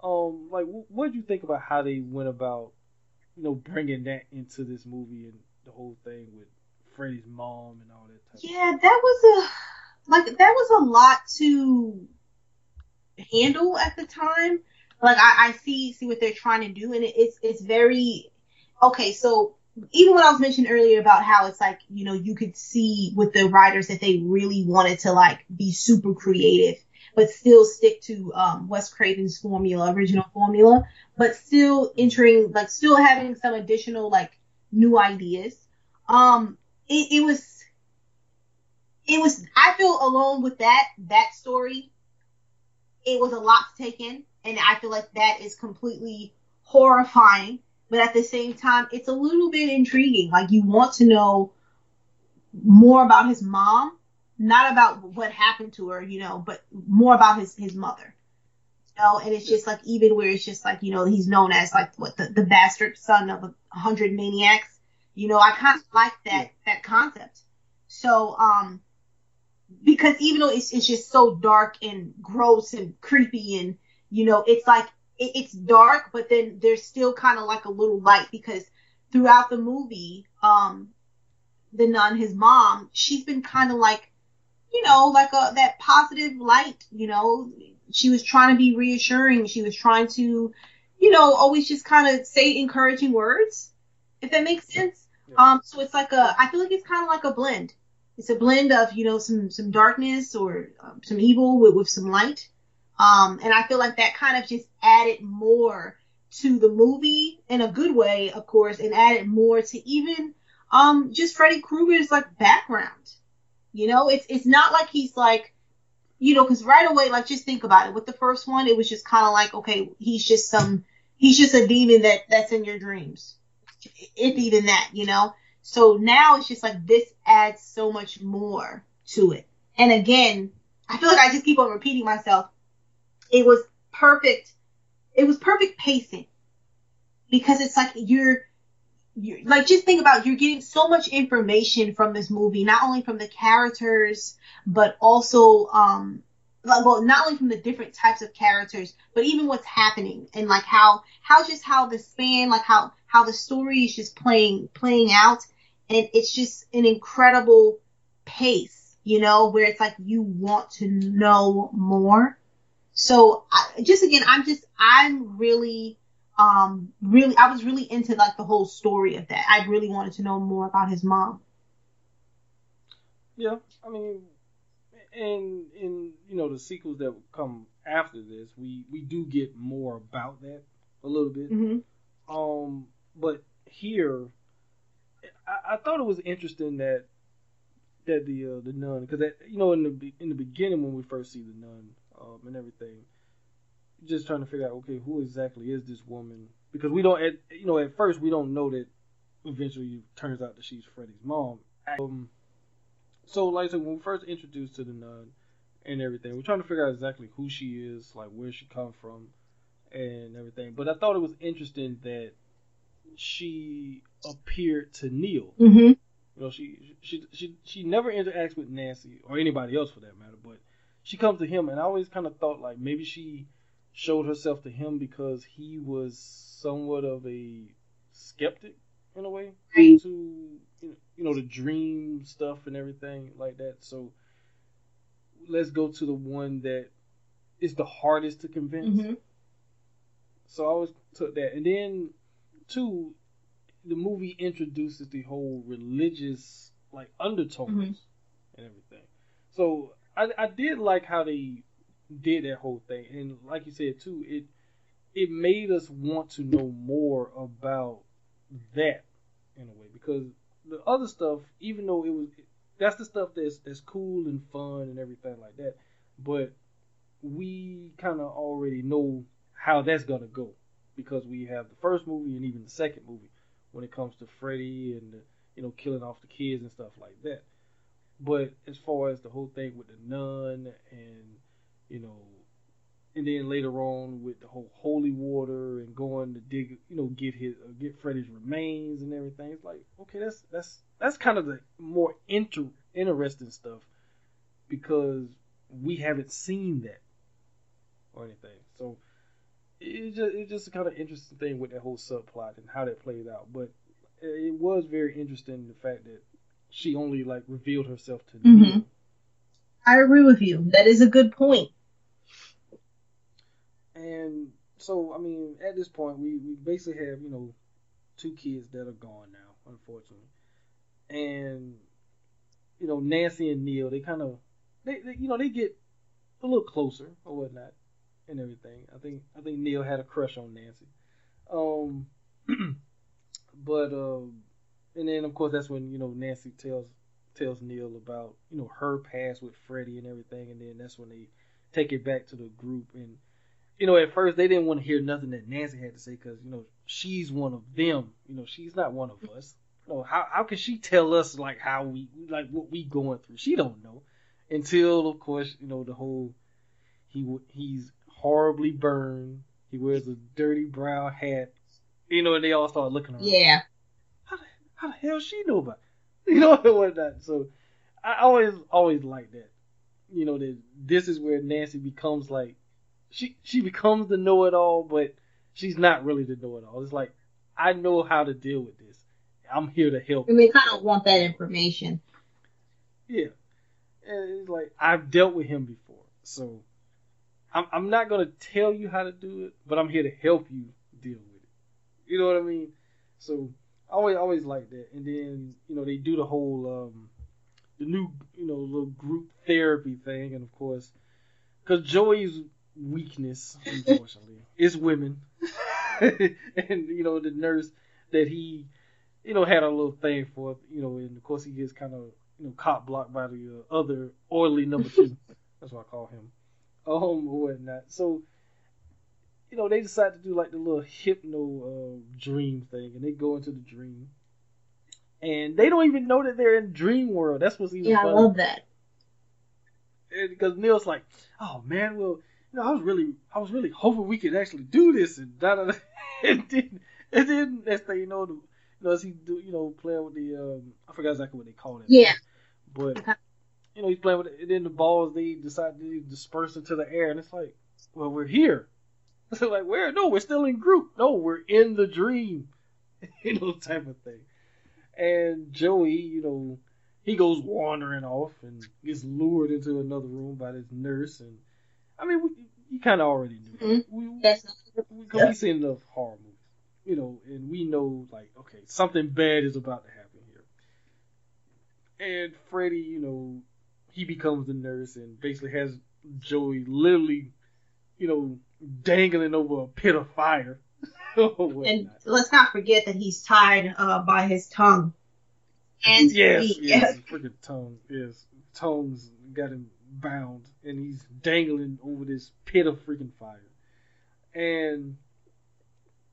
Um, like, wh- what did you think about how they went about, you know, bringing that into this movie and the whole thing with Freddy's mom and all that type. of Yeah, that was a like that was a lot to handle at the time. Like I, I see see what they're trying to do, and it, it's it's very okay. So even when I was mentioning earlier about how it's like you know you could see with the writers that they really wanted to like be super creative, but still stick to um, Wes Craven's formula, original formula, but still entering like still having some additional like new ideas. Um, it, it was it was I feel alone with that that story. It was a lot to take in, and I feel like that is completely horrifying. But at the same time, it's a little bit intriguing. Like you want to know more about his mom, not about what happened to her, you know, but more about his his mother. You know, and it's just like even where it's just like you know he's known as like what the, the bastard son of a hundred maniacs. You know, I kind of like that that concept. So, um, because even though it's, it's just so dark and gross and creepy and you know it's like it, it's dark but then there's still kind of like a little light because throughout the movie um the nun his mom she's been kind of like you know like a that positive light you know. She was trying to be reassuring. She was trying to you know always just kind of say encouraging words if that makes sense. Yeah. um so it's like a i feel like it's kind of like a blend it's a blend of you know some some darkness or um, some evil with, with some light. Um and i feel like that kind of just added more to the movie in a good way of course and added more to even um just freddy krueger's like background. You know it's it's not like he's like you know because right away like just think about it. With the first one it was just kind of like okay he's just some he's just a demon that that's in your dreams. If even that you know so now it's just like this adds so much more to it. And again, I feel like I just keep on repeating myself. It was perfect. It was perfect pacing because it's like you're, you're like just think about you're getting so much information from this movie, not only from the characters, but also um like well not only from the different types of characters, but even what's happening and like how how just how the span like how how the story is just playing playing out and it's just an incredible pace, you know, where it's like you want to know more. So I, just again, I'm just I'm really um really I was really into like the whole story of that. I really wanted to know more about his mom. Yeah, I mean, and in you know the sequels that come after this, we we do get more about that a little bit. Mm-hmm. Um, but here, I, I thought it was interesting that that the uh, the nun because you know in the in the beginning when we first see the nun, um, and everything. Just trying to figure out, okay, who exactly is this woman? Because we don't, at, you know, at first we don't know that. Eventually, it turns out that she's Freddy's mom. Um, so, like said, when we first introduced to the nun and everything, we're trying to figure out exactly who she is, like where she come from, and everything. But I thought it was interesting that she appeared to Neil. Mm-hmm. You know, she she she she never interacts with Nancy or anybody else for that matter, but she comes to him, and I always kind of thought like maybe she showed herself to him because he was somewhat of a skeptic in a way Right. to you know the dream stuff and everything like that. So let's go to the one that is the hardest to convince. Mm-hmm. So I always took that, and then two, the movie introduces the whole religious like undertones Mhm. and everything. So I, I did like how they did that whole thing, and like you said too, it it made us want to know more about that in a way. Because the other stuff, even though it was that's the stuff that's that's cool and fun and everything like that, but we kind of already know how that's gonna go. Because we have the first movie and even the second movie when it comes to Freddy and you know killing off the kids and stuff like that. But as far as the whole thing with the nun and you know, and then later on with the whole holy water and going to dig, you know, get his uh, get Freddy's remains and everything, it's like okay, that's that's that's kind of the more inter interesting stuff because we haven't seen that or anything. So it's just it's just a kind of interesting thing with that whole subplot and how that plays out. But it was very interesting the fact that she only like revealed herself to Mhm. Neil. I agree with you. That is a good point. And so I mean, at this point, we we basically have you know two kids that are gone now, unfortunately, and you know Nancy and Neil, they kind of they, they you know they get a little closer or whatnot and everything. I think I think Neil had a crush on Nancy. Um, but um, and then of course that's when you know Nancy tells tells Neil about you know her past with Freddy and everything, and then that's when they take it back to the group and you know at first they didn't want to hear nothing that Nancy had to say because you know she's one of them. You know she's not one of us. You know how how can she tell us like how we like what we going through? She don't know until of course you know the whole he he's horribly burned. He wears a dirty brown hat. You know, and they all start looking around. Yeah. How the, how the hell she know about? It? You know and whatnot. So I always always like that. You know that this is where Nancy becomes like she she becomes the know it all, but she's not really the know it all. It's like I know how to deal with this. I'm here to help. And they kind of want that information. Yeah. And it's like I've dealt with him before, so I'm I'm not gonna tell you how to do it, but I'm here to help you deal with it. You know what I mean? So I always always like that. And then you know they do the whole um the new you know little group therapy thing, and of course, because Joey's weakness, unfortunately, is women, and you know the nurse that he you know had a little thing for, you know, and of course he gets kind of you know cop blocked by the uh, other oily number two. That's what I call him. Um, or whatnot. So, you know, they decide to do like the little hypno uh, dream thing, and they go into the dream, and they don't even know that they're in dream world. That's what's even Yeah, I love that. And because Neil's like, oh man, well, you know, I was really, I was really hoping we could actually do this, and da da da. And then, and then next thing you know, the, you know, as he do, you know, playing with the, um, I forgot exactly what they call it. Yeah. But you know, he's playing with it, and then the balls they decide to disperse into the air, and it's like, well, we're here. So like, where? No, we're still in group. No, we're in the dream. you know, type of thing. And Joey, you know, he goes wandering off and gets lured into another room by this nurse, and I mean, we, you kind of already knew. Mhm. We, That's because we've seen enough horror movies, you know, and we know like, okay, something bad is about to happen here. And Freddy, you know, he becomes the nurse and basically has Joey literally, you know, dangling over a pit of fire. or and let's not forget that he's tied uh, by his tongue. And yes, he- yes, freaking tongue, yes, tongues got him bound and he's dangling over this pit of freaking fire. And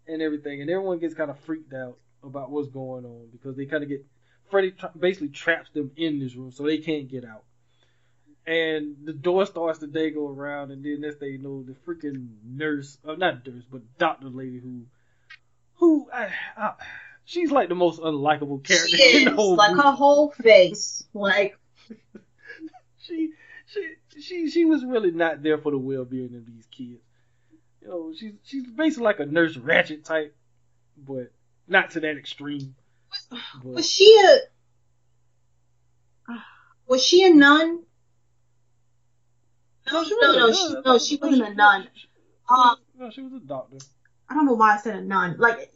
and everything, and everyone gets kind of freaked out about what's going on because they kind of get Freddy tra- basically traps them in this room so they can't get out. And the door starts to dangle around, and then next thing you know, the freaking nurse, uh, not nurse, but doctor lady who, who, I, I, she's like the most unlikable character She in is the whole like movie. her whole face, like she she she she was really not there for the well being of these kids. You know, she's she's basically like a nurse Ratched type, but not to that extreme. was But she a was she a nun? No, she no, no, she, no, she wasn't a nun. Um, no, she was a doctor. I don't know why I said a nun. Like,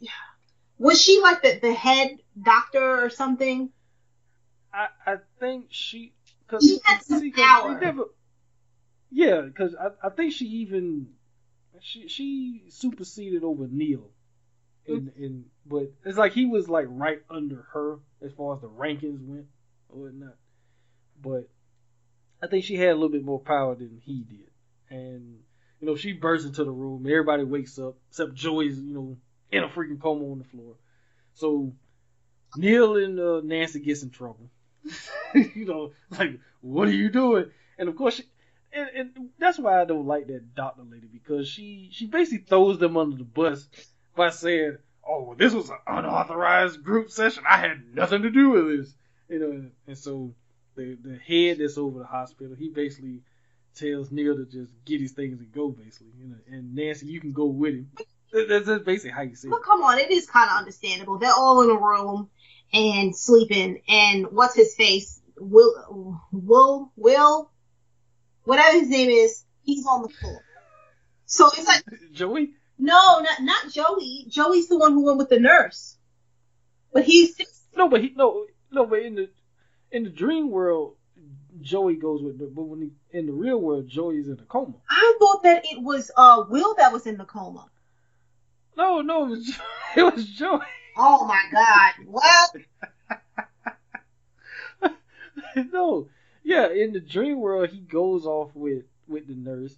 was she like the the head doctor or something? I I think she because She had some power. never. Yeah, because I I think she even she she superseded over Neil. In, in but it's like he was like right under her as far as the rankings went or whatnot. But I think she had a little bit more power than he did. And you know, she bursts into the room, everybody wakes up, except Joey's, you know, in a freaking coma on the floor. So Neil and uh, Nancy gets in trouble. you know, like, what are you doing? And of course, she, and, and that's why I don't like that doctor lady because she she basically throws them under the bus by saying, "Oh, this was an unauthorized group session. I had nothing to do with this." You know, and so the the head that's over the hospital, he basically tells Neil to just get his things and go, basically. You know, and Nancy, you can go with him. That's, that's basically how you say it. But come on, it is kind of understandable. They're all in a room and sleeping, and what's his face? Will, Will, Will, whatever his name is, he's on the floor. So it's like, Joey. no, not not Joey. Joey's the one who went with the nurse, but he's No, but he no no, but in the in the dream world, Joey goes with the but when he in the real world, Joey's in a coma. I thought that it was uh Will that was in the coma. No, no, it was, it was Joey. Oh my God! Well, no, yeah, in the dream world, he goes off with with the nurse,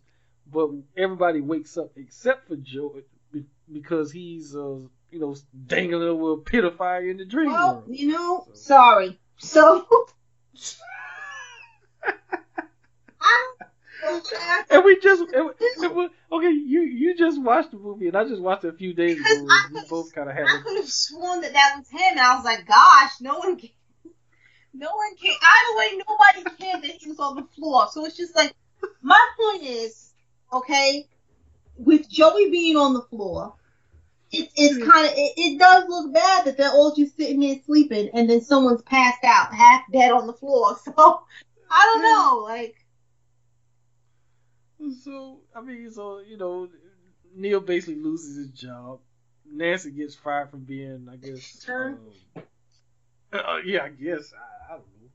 but everybody wakes up except for Joey because he's uh you know dangling over a pit of fire in the dream well, world. you know, sorry. So. I, And we just and we- and we- okay, you you just watched the movie and I just watched it a few days ago. We both kind of had. I could have sworn that that was him, and I was like, gosh, no one can. No one can. Either way, nobody cared that he was on the floor. So it's just like, my point is, okay, with Joey being on the floor, it, it's kind of, it, it does look bad that they're all just sitting there sleeping, and then someone's passed out, half dead on the floor. So, I don't know, like, So I mean, so you know, Neil basically loses his job. Nancy gets fired from being, I guess. Um, uh, yeah, I guess. I, I don't know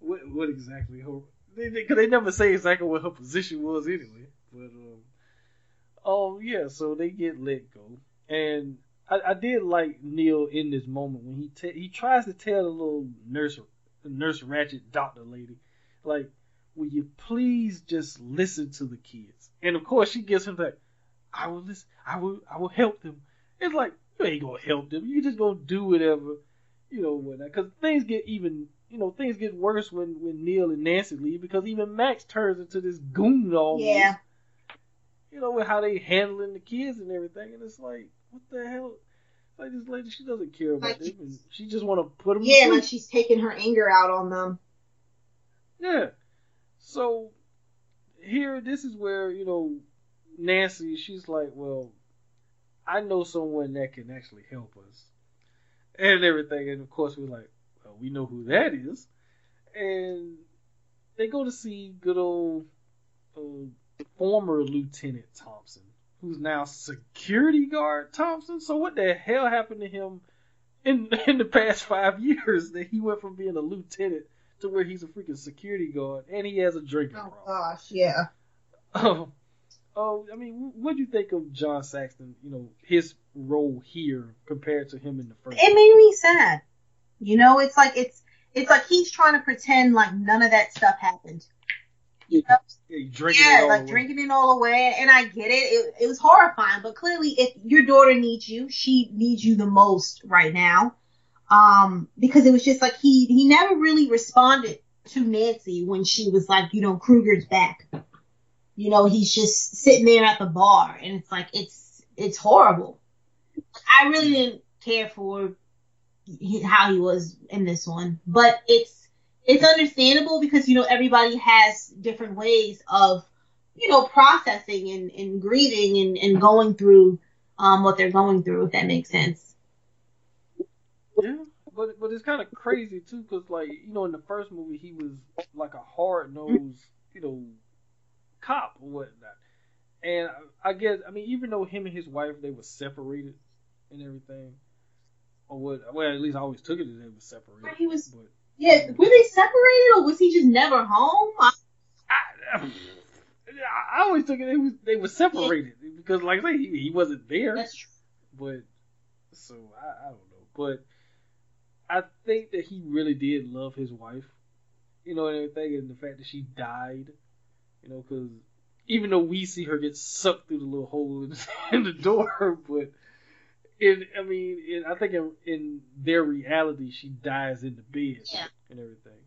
what what exactly her. They, they, cause they never say exactly what her position was anyway. But um, oh yeah, so they get let go, and I, I did like Neil in this moment when he te- he tries to tell the little nurse nurse Ratched doctor lady, like, will you please just listen to the kids? And of course she gives him that, I will listen, I will I will help them. It's like you ain't gonna help them. You just gonna do whatever, you know, whatnot. Because things get even, you know, things get worse when when Neil and Nancy leave because even Max turns into this goon almost. yeah. You know, with how they handling the kids and everything, and it's like, what the hell? Like this lady, she doesn't care about Like- them. She just want to put them. Yeah, like she's taking her anger out on them. Yeah. So here, this is where you know Nancy. She's like, well, I know someone that can actually help us, and everything. And of course, we're like, well, we know who that is, and they go to see good old uh, former Lieutenant Thompson, who's now security guard Thompson. So what the hell happened to him in in the past five years that he went from being a lieutenant to where he's a freaking security guard and he has a drinking Oh problem. gosh, yeah. Oh, oh, I mean, what do you think of John Saxon? You know, his role here compared to him in the first. it made me sad. You know, it's like it's it's like he's trying to pretend like none of that stuff happened. You drinking yeah, it all like away. drinking it all away. And I get it. it. It was horrifying, but clearly, if your daughter needs you, she needs you the most right now. Um, because it was just like he he never really responded to Nancy when she was like, you know, Krueger's back. You know, he's just sitting there at the bar, and it's like it's it's horrible. I really didn't care for how he was in this one, but it's it's understandable because you know everybody has different ways of you know processing and, and grieving and, and going through um what they're going through if that makes sense Yeah, but but it's kind of crazy too, because like you know in the first movie he was like a hard nosed you know cop or whatnot, and I, I guess I mean even though him and his wife they were separated and everything, or what well at least I always took it as they were separated. But he was- But yeah were they separated or was he just never home I, I, I always took it they was they were separated because like I say he, he wasn't there. that's true But so I, I don't know. But I think that he really did love his wife, you know, and everything, and the fact that she died, you know, because even though we see her get sucked through the little hole in the door, but in I mean, in, I think in, in their reality, she dies in the bed Yeah. and everything.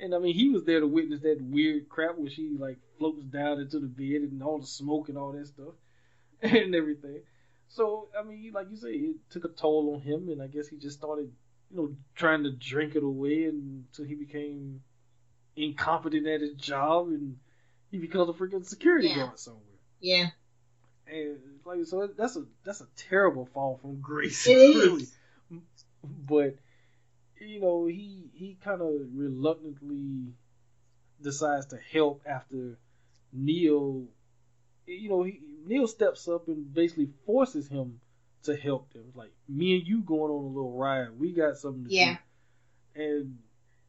And I mean, he was there to witness that weird crap where she like floats down into the bed and all the smoke and all that stuff and everything. So I mean, like you say, it took a toll on him, and I guess he just started, you know, trying to drink it away until he became incompetent at his job, and he becomes a freaking security Yeah. guard somewhere. yeah And like so, that's a that's a terrible fall from grace. It is. really. But you know, he he kind of reluctantly decides to help after Neil. You know, he, Neil steps up and basically forces him to help them. Like me and you going on a little ride, we got something to Yeah. do. And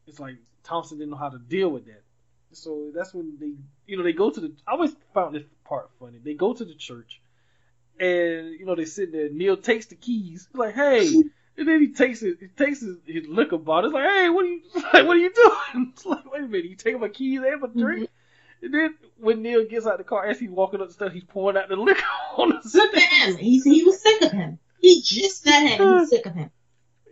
it's like Thompson didn't know how to deal with that. So that's when they, you know, they go to the. I always found this part funny. They go to the church, and you know they sit there. Neil takes the keys. He's like, hey, and then he takes it. He takes his, his liquor bottle. It's like, hey, what are you, like, what are you doing? It's like, wait a minute, you taking my keys and my mm-hmm. drink? And then when Neil gets out of the car, as he's walking up the steps, he's pouring out the liquor on the for him he's he was sick of him he just said him he was sick of him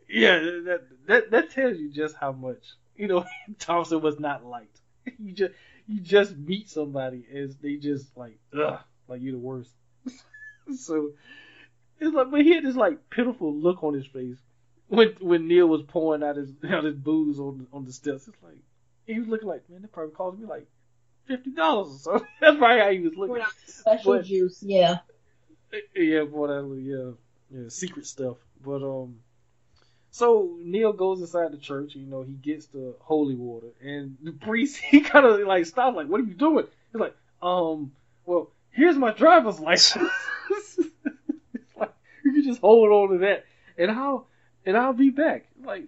Yeah, that that that tells you just how much you know Thompson was not liked. You just you just meet somebody as they just like ugh, like you're the worst. so it's like, but he had this like pitiful look on his face when when Neil was pouring out his out his booze on on the steps. It's like he was looking like man, that probably cost me like fifty dollars or so. That's probably how he was looking. Special But- juice yeah Yeah, boy, that yeah, yeah, secret stuff. But um, so Neil goes inside the church. You know, he gets the holy water, and the priest he kind of like stops, like, "What are you doing?" He's like, "Um, well, here's my driver's license. It's like, you can just hold on to that, and I'll and I'll be back." Like,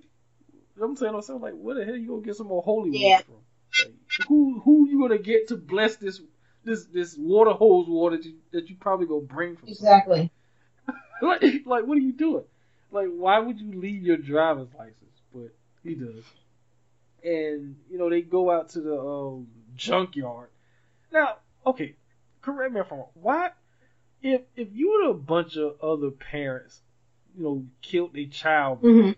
I'm saying to myself, like, where the hell you gonna get some more holy water from? Like, who who you gonna get to bless this this this water hose water that you, that you probably gonna bring from exactly like, like, what are you doing? Like, why would you leave your driver's license? But he does. And you know, they go out to the um, junkyard. Now, okay, correct me if I'm wrong. Why, if if you and a bunch of other parents, you know, killed their child, hmm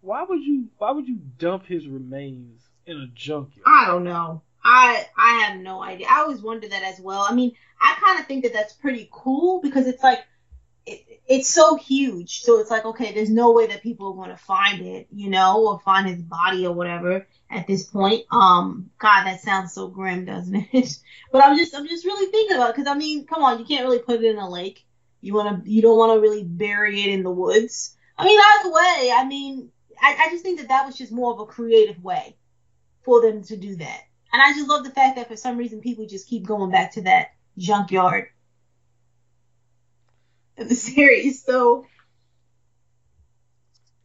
why would you why would you dump his remains in a junkyard? I don't know. I I have no idea. I always wonder that as well. I mean, I kind of think that that's pretty cool because it's like it, it's so huge. So it's like okay, there's no way that people are going to find it, you know, or find his body or whatever at this point. Um, God, that sounds so grim, doesn't it? but I'm just I'm just really thinking about it because I mean, come on, you can't really put it in a lake. You want to you don't want to really bury it in the woods. I mean, either way, I mean, I, I just think that that was just more of a creative way for them to do that. And I just love the fact that for some reason people just keep going back to that junkyard in the series. So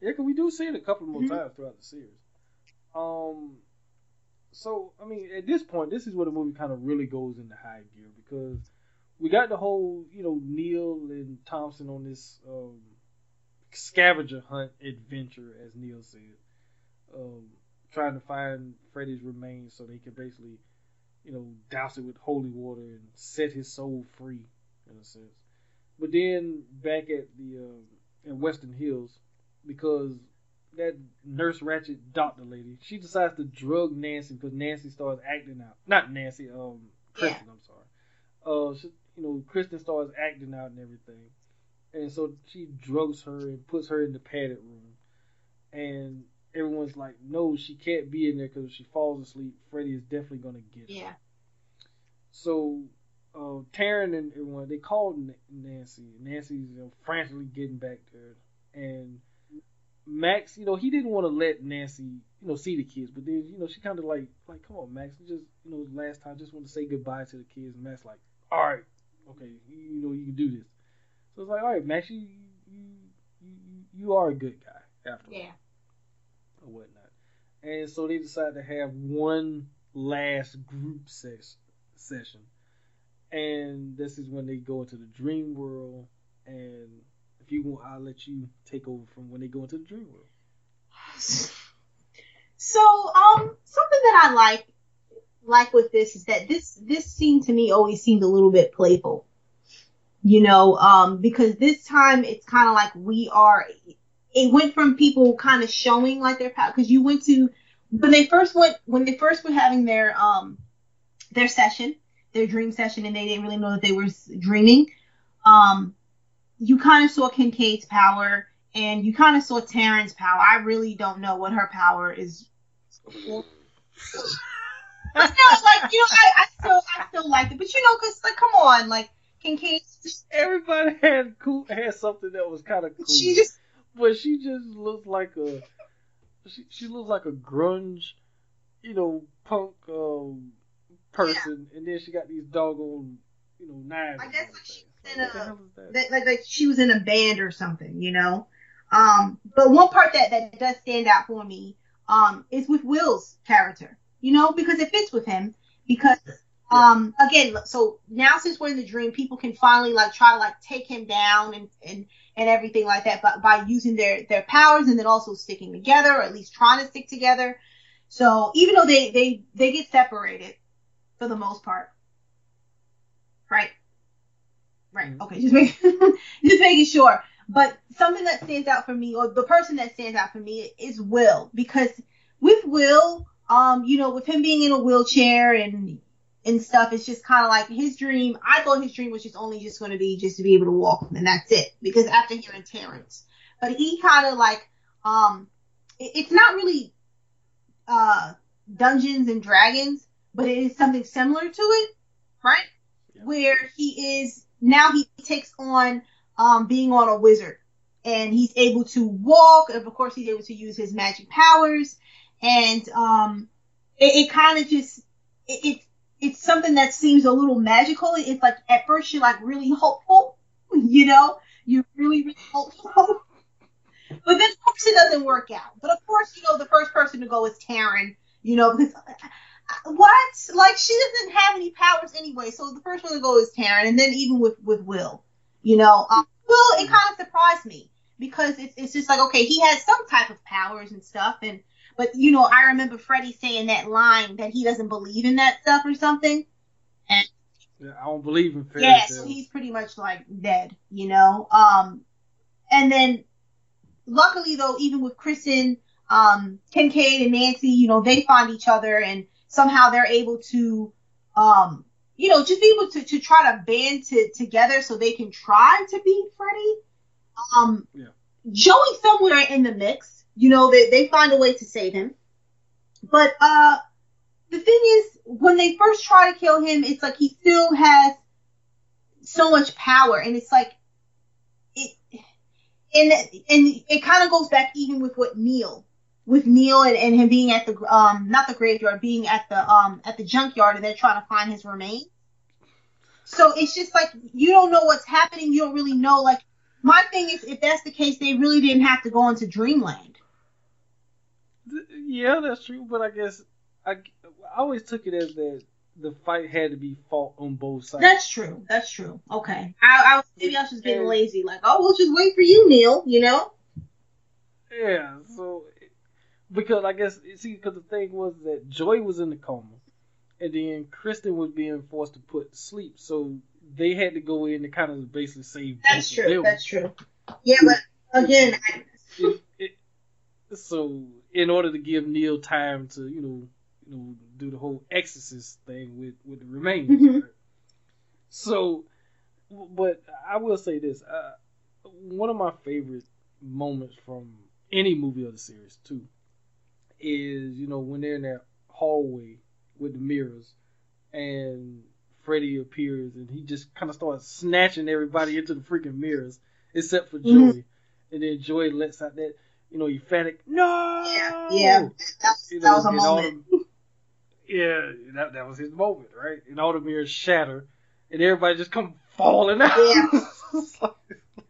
yeah, cause we do see it a couple more Mhm. times throughout the series. Um, so I mean, at this point, this is where the movie kind of really goes into high gear because we got the whole, you know, Neil and Thompson on this um, scavenger hunt adventure, as Neil said, um, trying to find Freddy's remains so they can basically you know, douse it with holy water and set his soul free, in a sense. But then back at the uh, in Westin Hills, because that Nurse Ratched doctor lady, she decides to drug Nancy because Nancy starts acting out. Not Nancy, um, Kristen. Yeah. I'm sorry. Uh, she, you know, Kristen starts acting out and everything, and so she drugs her and puts her in the padded room, and everyone's like, no, she can't be in there because if she falls asleep, Freddy is definitely gonna get her. Yeah. So uh, Taryn and everyone they called Nancy. Nancy's you know, frantically getting back there, and Max, you know, he didn't want to let Nancy, you know, see the kids, but then you know she kind of like, like, come on, Max, just you know, last time, just want to say goodbye to the kids, and Max like, all right, okay, you, know, you can do this. So it's like, all right, Max, you you you you are a good guy after yeah. all, or whatnot. And so they decide to have one last group sex session and this is when they go into the dream world. And if you want, I'll let you take over from when they go into the dream world. So, um, something that I like, like with this is that this this scene to me always seemed a little bit playful. You know, um, because this time it's kind of like we are. It went from people kind of showing like their power because you went to when they first went when they first were having their um their session their dream session and they didn't really know that they were dreaming. Um, you kind of saw Kincaid's power and you kind of saw Taryn's power. I really don't know what her power is. but no, like you know, I, I still I still like it, but you know, cause like come on, like Kincaid. Everybody had cool had something that was kind of cool. She just, but she just looks like a she she looks like a grunge, you know, punk um person, yeah. and then she got these doggone, you know, knives. I guess like she in a, that, like, like she was in a band or something, you know. Um, but one part that that does stand out for me, um, is with Will's character, you know, because it fits with him. Because, um, again, so now since we're in the dream, people can finally like try to like take him down and and and everything like that, but by using their their powers and then also sticking together, or at least trying to stick together. So even though they they they get separated, for the most part. Right? Right. Mm-hmm. Okay, just making just making sure. But something that stands out for me, or the person that stands out for me, is Will because with Will, um, you know, with him being in a wheelchair and and stuff, it's just kind of like his dream. I thought his dream was just only just going to be just to be able to walk, and that's it. Because after hearing Terrence, but he kind of like, um, it, it's not really uh Dungeons and Dragons, but it is something similar to it, right? Yeah. Where he is now he takes on um, being on a wizard, and he's able to walk, and of course he's able to use his magic powers, and um, it, it kind of just it, it it's something that seems a little magical. It's like at first you're like really hopeful, you know, you're really really hopeful. But then of course it doesn't work out. But of course, you know, the first person to go is Taryn, you know, because what? Like she doesn't have any powers anyway. So the first one to go is Taryn, and then even with with Will, you know, um, Will it kind of surprised me because it's it's just like okay, he has some type of powers and stuff, and but you know, I remember Freddy saying that line that he doesn't believe in that stuff or something, and yeah, I don't believe in fairy Yeah, so he's pretty much like dead, you know. Um, and then luckily though, even with Kristen, um, Kincaid and Nancy, you know, they find each other and somehow they're able to, um, you know, just be able to, to try to band to, together so they can try to beat Freddy. Um, yeah. Joey somewhere in the mix, you know, they, they find a way to save him. But, uh, the thing is, when they first try to kill him, it's like he still has so much power, and it's like it, and and it kind of goes back even with what Neil with Neil and, and him being at the um not the graveyard, being at the um at the junkyard and they're trying to find his remains. So it's just like you don't know what's happening. You don't really know. Like my thing is, if that's the case, they really didn't have to go into Dreamland. Yeah, that's true. But I guess I, I always took it as that the fight had to be fought on both sides. That's true. That's true. Okay. I, I maybe I was just getting lazy. Like, oh, we'll just wait for you, Neil. You know. Yeah. So because I guess see because the thing was that Joey was in the coma, and then Kristen was being forced to put to sleep. So they had to go in to kind of basically save. That's true. That's true. Yeah, but again, I, It- it- so in order to give Neil time to you know you know do the whole exorcist thing with with the remains. Mhm. right? So, but I will say this: uh, one of my favorite moments from any movie of the series too is you know when they're in that hallway with the mirrors and Freddy appears and he just kind of starts snatching everybody into the freaking mirrors except for Joey, Mhm. and then Joey lets out that you know emphatic no. yeah, yeah, that that was a moment. the- yeah, that that was his moment, right? And all the mirrors shatter, and everybody just come falling out. Yeah. Like,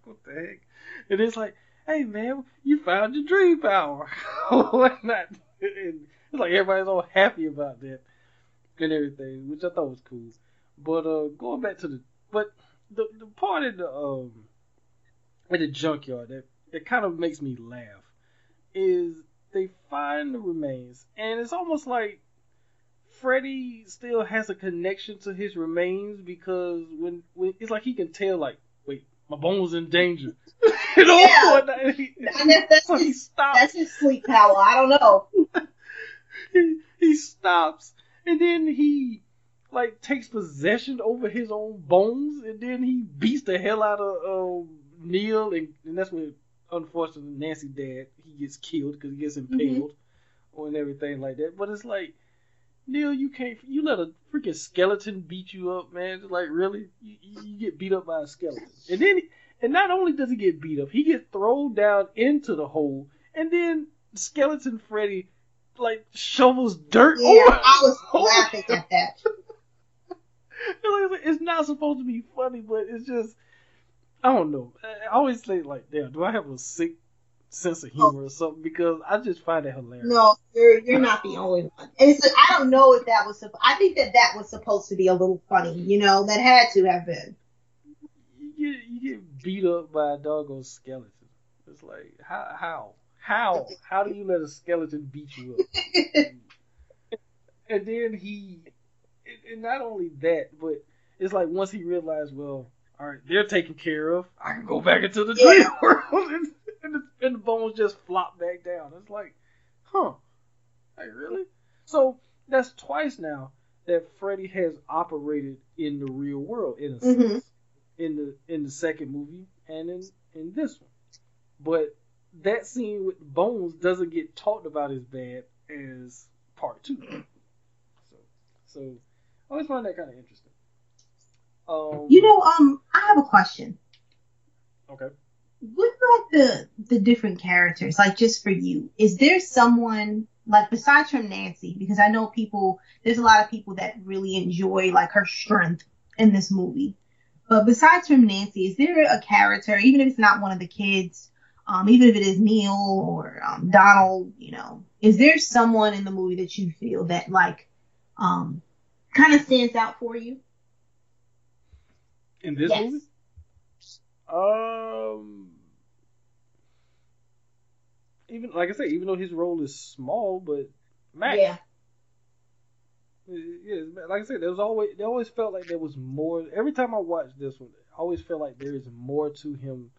what the heck? And it's like, hey man, you found your dream power. And it's like everybody's all happy about that and everything, which I thought was cool. But uh, going back to the but the the part in the um in the junkyard that that kind of makes me laugh is they find the remains, and it's almost like Freddy still has a connection to his remains because when, when it's like he can tell, like, my bone's in danger. you know, Yeah. and he, And that's, that's, so he his, stops. that's his sleep power. I don't know. he, he stops, and then he like takes possession over his own bones, and then he beats the hell out of um, Neil, and, and that's when unfortunately Nancy dad he gets killed because he gets impaled or and everything like that. But it's like Neil, you can't you let a freaking skeleton beat you up, man. Like really, you, you get beat up by a skeleton, and then and not only does he get beat up, he gets thrown down into the hole, and then skeleton Freddy like shovels dirt Yeah, over. I was laughing at that. It's like- it's not supposed to be funny, but it's just I don't know. I always say like, damn, do I have a sick sense of humor or something? Because I just find it hilarious. No, you're you're not the only one. And it's I don't know if that was. I think that that was supposed to be a little funny. You know, that had to have been. You get you get beat up by a doggone skeleton. It's like how how how how do you let a skeleton beat you up? and then he, and- not only that, but it's like once he realized, well, all right, they're taken care of. I can go back into the dream Yeah. world, and, the, and the bones just flop back down. It's like, huh? Like really? So that's twice now that Freddy has operated in the real world in a sense. Mhm. In the in the second movie and in in this one, but that scene with Bones doesn't get talked about as bad as part two. So, so I always find that kind of interesting. Um, You know, um, I have a question. okay. What about the the different characters? Like, just for you, is there someone like besides from Nancy? Because I know people. There's a lot of people that really enjoy like her strength in this movie. But besides from Nancy, is there a character, even if it's not one of the kids, um, even if it is Neil or um, Donald, you know, is there someone in the movie that you feel that like um, kind of stands out for you? In this Yes. movie, um, even like I said, even though his role is small, but Max, Yeah. yeah, like I said, there was always they always felt like there was more. Every time I watched this one, I always felt like there is more to him,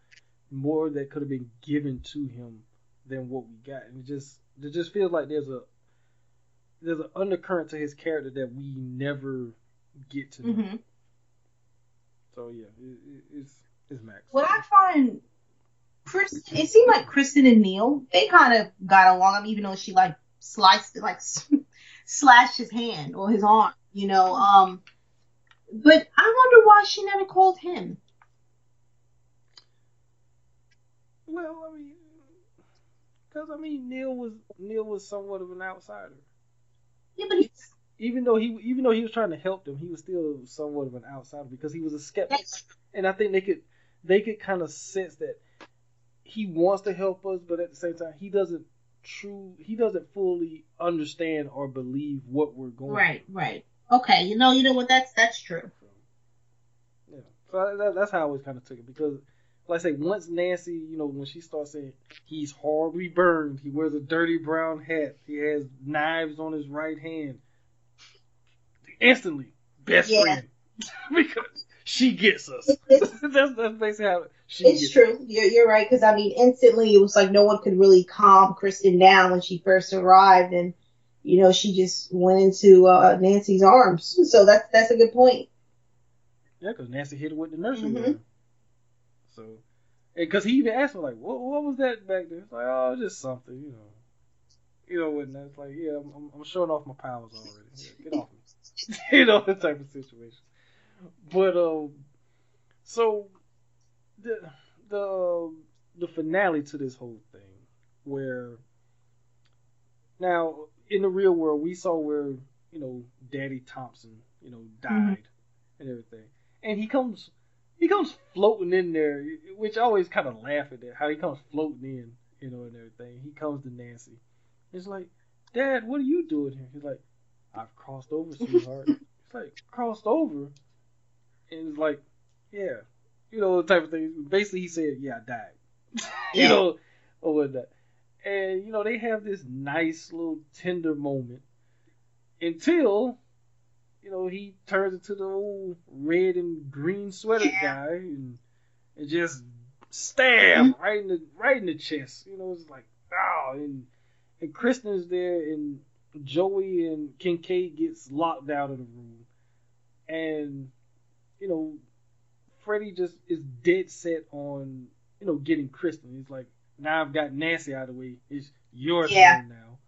more that could have been given to him than what we got, and it just it just feels like there's a there's an undercurrent to his character that we never get to know. hmm So yeah, it, it, it's it's Max. What I find, Kristen, it seemed like Kristen and Neil, they kind of got along. I mean, even though she like sliced, like slashed his hand or his arm, you know. Um, but I wonder why she never called him. Well, I mean, because I mean, Neil was Neil was somewhat of an outsider. Yeah, but he, Even though he even though he was trying to help them, he was still somewhat of an outsider because he was a skeptic. that's And I think they could they could kind of sense that he wants to help us, but at the same time, he doesn't true he doesn't fully understand or believe what we're going. right, right. Okay, you know, you know what? That's that's true. through. Yeah, so that, that's how I always kind of took it because, like I say, once Nancy, you know, when she starts saying he's horribly burned, he wears a dirty brown hat, he has knives on his right hand. instantly best Yeah. friend because she gets us. It's, that's that's basically how she it's true. You're, you're right. Because I mean, instantly it was like no one could really calm Kristen down when she first arrived, and you know she just went into uh, Nancy's arms. So that's that's a good point. Yeah, because Nancy hit her with the nursery Mhm. rhyme. So, because he even asked me like, "What what was that back there?" It's like, "Oh, just something, you know." You know, and it's like, yeah, I'm, I'm- I'm showing off my powers already. Yeah, get off me. you know, that type of situation. But um, so the the the finale to this whole thing, where now in the real world we saw where you know Daddy Thompson, you know, died and everything, and he comes he comes floating in there, which I always kind of laugh at that how he comes floating in, you know, and everything. He comes to Nancy. It's like, Dad, what are you doing here? He's like, I've crossed over, sweetheart. it's like crossed over, and it's like, yeah, you know, the type of thing. Basically, he said, yeah, I died, you Yeah. know, or whatnot. And you know, they have this nice little tender moment until you know he turns into the old red and green sweater Yeah. guy and, and just stab mm-hmm. right in the right in the chest. You know, it's like oh, and and Kristen's there and Joey and Kincaid gets locked out of the room, and you know Freddy just is dead set on you know getting Kristen. He's like, now I've got Nancy out of the way. It's your Yeah. turn now.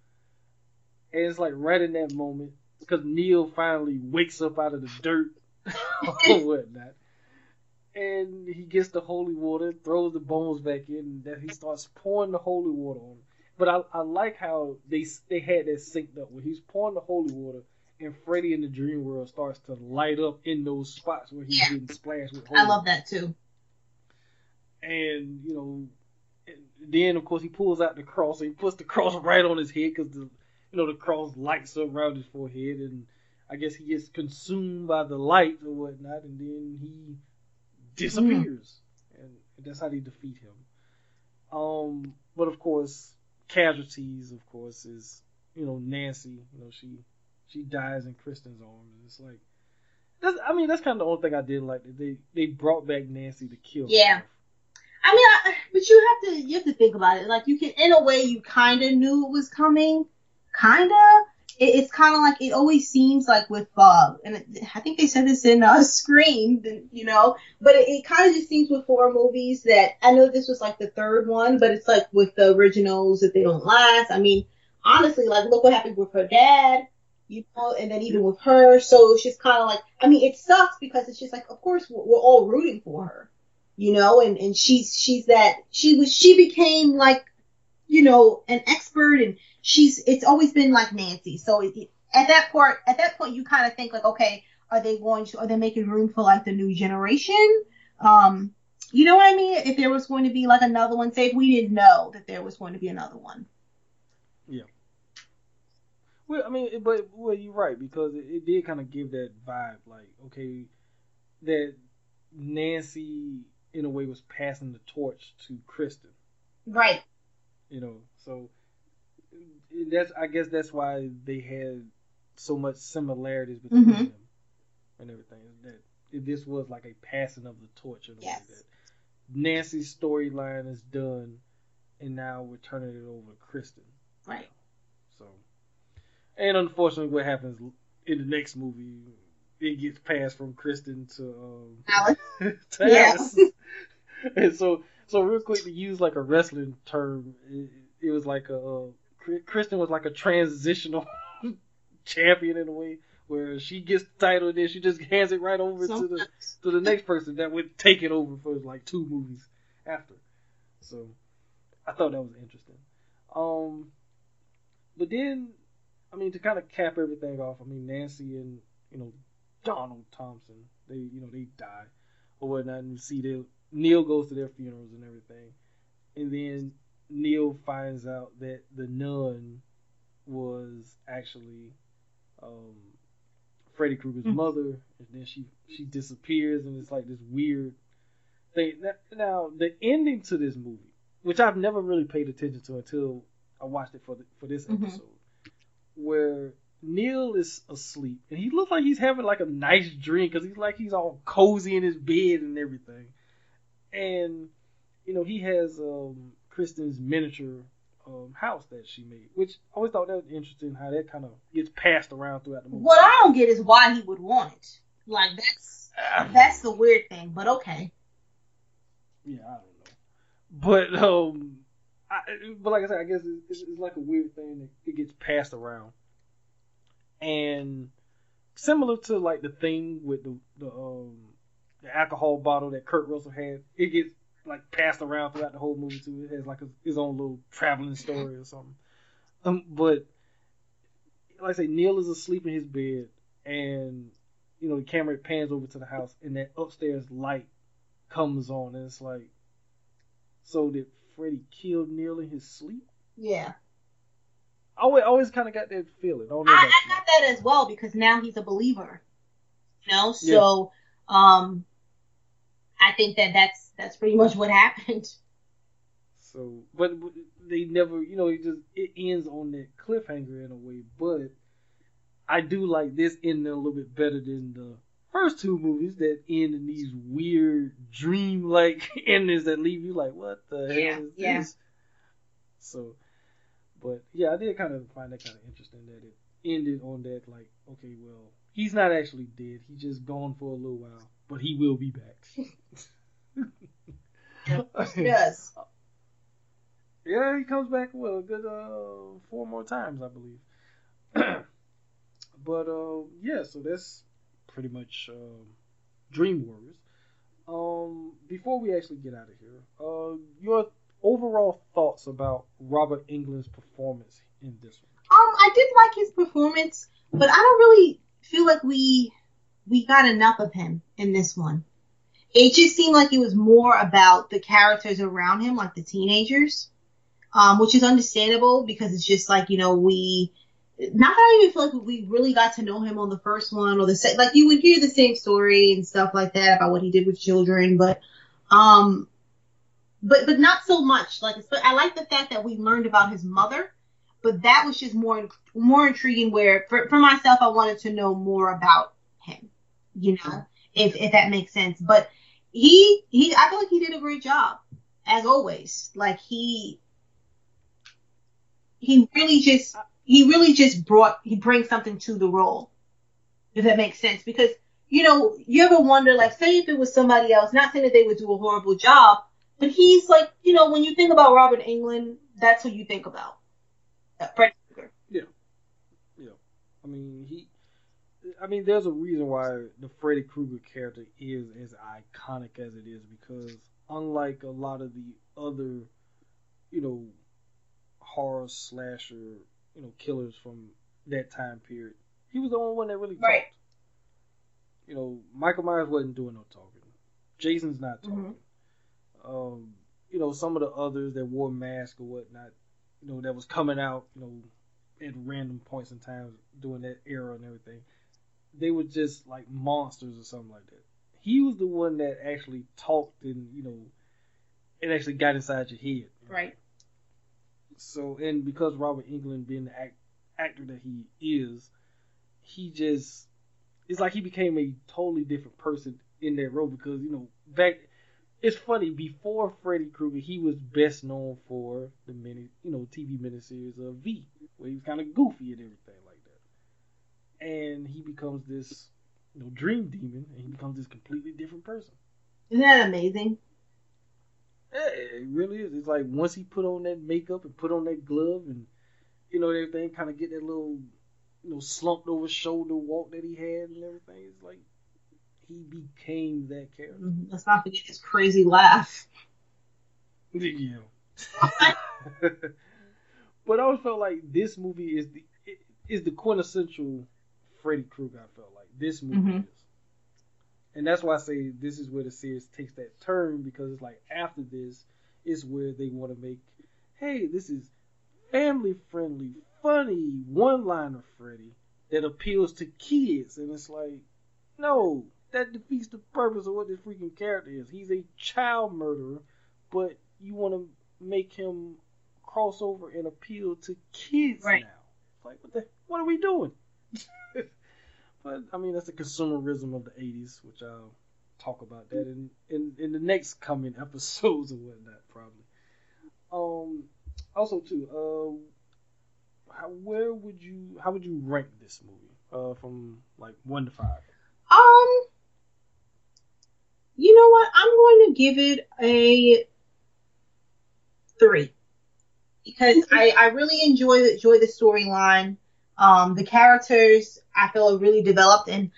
And it's like right in that moment because Neil finally wakes up out of the dirt or whatnot. And he gets the holy water, throws the bones back in, and then he starts pouring the holy water on. him. But I, I like how they they had that synced up where he's pouring the holy water, and Freddy in the dream world starts to light up in those spots where he's Yeah. getting splashed with holy I love that too. and you know, and then of course he pulls out the cross and he puts the cross right on his head because the you know the cross lights up around his forehead, and I guess he gets consumed by the light or whatnot, and then he disappears, and that's how they defeat him. Um, but of course, casualties, of course, is you know Nancy. You know she she dies in Kristen's arms. It's like. That's, I mean, that's kind of the only thing I did like. They they brought back Nancy to kill. Yeah. herself. I mean, I, but you have to you have to think about it. Like you can, in a way, you kind of knew it was coming. Kind of. It, it's kind of like it always seems like with Bob, and it, I think they said this in uh, Scream, you know. But it, it kind of just seems with horror movies that I know this was like the third one, but it's like with the originals that they don't last. I mean, honestly, like look what happened with her dad. You know, and then even with her, so just kind of like, I mean, it sucks because it's just like, of course, we're, we're all rooting for her you know, and, and she's, she's that, she was, she became like, you know, an expert and she's, it's always been like Nancy. So it, it- at that part, at that point, you kind of think like, okay, are they going to, are they making room for like the new generation? Um, you know what I mean? If there was going to be like another one, say if we didn't know that there was going to be another one. Well, I mean, but well, you're right because it, it did kind of give that vibe, like okay, that Nancy in a way was passing the torch to Kristen, Right. you know. So that's I guess that's why they had so much similarities between Mhm. them and everything. That it, this was like a passing of the torch in a Yes. way that Nancy's storyline is done, and now we're turning it over to Kristen. Right. So, and unfortunately, what happens in the next movie, it gets passed from Kristen to um, Alice. to Yeah. Alice. and so, so real quick to use like a wrestling term, it, it was like a uh, Kristen was like a transitional champion in a way, where she gets the title and then she just hands it right over to the to the next person that would take it over for like two movies after. So I thought that was interesting. Um, but then, I mean, to kind of cap everything off, I mean, Nancy and you know Donald Thompson, they you know they die or whatnot, and you see their Neil goes to their funerals and everything, and then Neil finds out that the nun was actually um, Freddy Krueger's Mhm. mother, and then she she disappears, and it's like this weird thing. Now- the ending to this movie, which I've never really paid attention to until I watched it for the, for this Mhm. episode, where Neil is asleep, and he looks like he's having like a nice dream because he's like he's all cozy in his bed and everything. And you know he has um, Kristen's miniature um, house that she made, which I always thought that was interesting how that kind of gets passed around throughout the movie. What I don't get is why he would want it. Like that's that's the weird thing, but okay. Yeah, I don't know, but um, I, but like I said, I guess it's, it's, like a weird thing that it gets passed around, and similar to like the thing with the the um the alcohol bottle that Kurt Russell had, it gets like passed around throughout the whole movie too. It has like a, his own little traveling story or something. Um, but like I say, Neil is asleep in his bed, and you know the camera pans over to the house, and that upstairs light comes on, and it's like, so did Freddy killed Neil in his sleep? Yeah. I always, always kind of got that feeling. I, I, I got that as well because now he's a believer. You know, so yeah. um, I think that that's that's pretty much what happened. So, but they never, you know, it just it ends on that cliffhanger in a way. But I do like this ending a little bit better than the first two movies that end in these weird dream-like endings that leave you like, what the yeah, hell is yeah. this? So, but yeah, I did kind of find that kind of interesting that it ended on that like, okay, well, he's not actually dead. He's just gone for a little while, but he will be back. yes. Yeah, he comes back well a good uh, four more times, I believe. but uh, yeah, so that's pretty much um, Dream Warriors. Um, before we actually get out of here, uh, your overall thoughts about Robert Englund's performance in this one? Um, I did like his performance, but I don't really feel like we we got enough of him in this one it just seemed like it was more about the characters around him, like the teenagers, um, which is understandable because it's just like you know we. Not that I even feel like we really got to know him on the first one or the second. Like you would hear the same story and stuff like that about what he did with children, but um, but but not so much. Like I like the fact that we learned about his mother, but that was just more more intriguing. Where for for myself, I wanted to know more about him. You know, if if that makes sense. But he he I feel like he did a great job as always. Like he he really just he really just brought he brings something to the role. If that makes sense. Because, you know, you ever wonder, like, say if it was somebody else, not saying that they would do a horrible job, but he's like, you know, when you think about Robert Englund, that's who you think about. Uh, Krueger. Yeah. Yeah. I mean, he I mean, there's a reason why the Freddy Krueger character is as iconic as it is because unlike a lot of the other, you know, horror slasher, you know, killers from that time period, he was the only one that really right. talked. You know, Michael Myers wasn't doing no talking. Jason's not talking. Mm-hmm. Um, you know, some of the others that wore masks or whatnot, you know, that was coming out, you know, at random points in time during that era and everything they were just like monsters or something like that. He was the one that actually talked and you know, it actually got inside your head. Right. So and because Robert Englund being the act, actor that he is, he just it's like he became a totally different person in that role because you know back it's funny before Freddy Krueger he was best known for the mini you know TV miniseries of V where he was kind of goofy and everything like that, and he becomes this you know dream demon, and he becomes this completely different person. Isn't that amazing? Yeah, it really is. It's like once he put on that makeup and put on that glove and you know everything, kind of get that little you know slumped over shoulder walk that he had and everything. It's like he became that character. Let's not forget his crazy laugh. Yeah. but I always felt like this movie is the is the quintessential Freddy Krueger. I felt like this movie mm-hmm. is, and that's why I say this is where the series takes that turn because it's like after this is where they want to make, hey, this is family friendly, funny one liner Freddy that appeals to kids, and it's like, no, that defeats the purpose of what this freaking character is. He's a child murderer, but you want to make him cross over and appeal to kids right. now. Like, what the, what are we doing? but I mean, that's the consumerism of the '80s, which I'll talk about that in in, in the next coming episodes and whatnot, probably. Um, also too, uh, how where would you how would you rank this movie? Uh, from like one to five. Um, you know what? I'm going to give it a three because I, I really enjoy enjoy the storyline. Um, the characters I feel are really developed and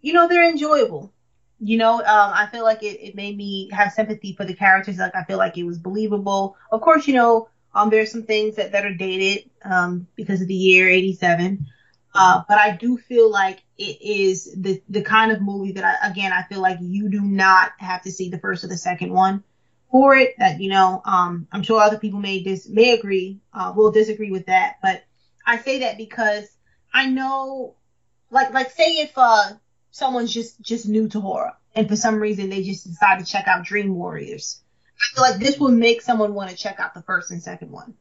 you know they're enjoyable. You know, um, I feel like it, it made me have sympathy for the characters. Like I feel like it was believable. Of course, you know, um, there's some things that, that are dated um, because of the year '87. Uh, but I do feel like it is the the kind of movie that I again I feel like you do not have to see the first or the second one for it. That you know, um, I'm sure other people may dis may agree, uh, will disagree with that, but I say that because I know, like like say if uh someone's just just new to horror and for some reason they just decide to check out Dream Warriors, I feel like this would make someone want to check out the first and second one.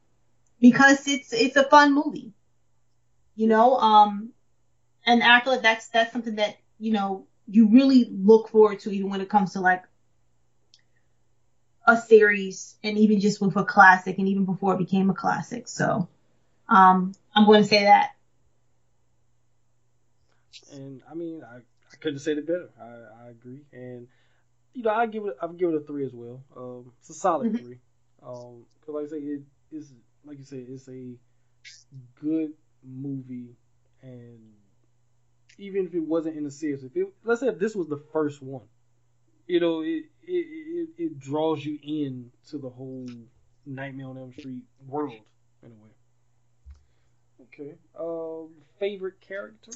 Because it's it's a fun movie. You know um and i feel like that's that's something that you know you really look forward to even when it comes to like a series and even just with a classic and even before it became a classic. So um i'm going to say that and i mean i, I couldn't say it better i, I agree and you know i give it i give it a three as well um it's a solid mm-hmm. three um because like i say it is like you said it's a good movie, and even if it wasn't in the series, if it, let's say if this was the first one, you know, it it, it, it draws you in to the whole Nightmare on Elm Street world in a way. Okay. Um, favorite character?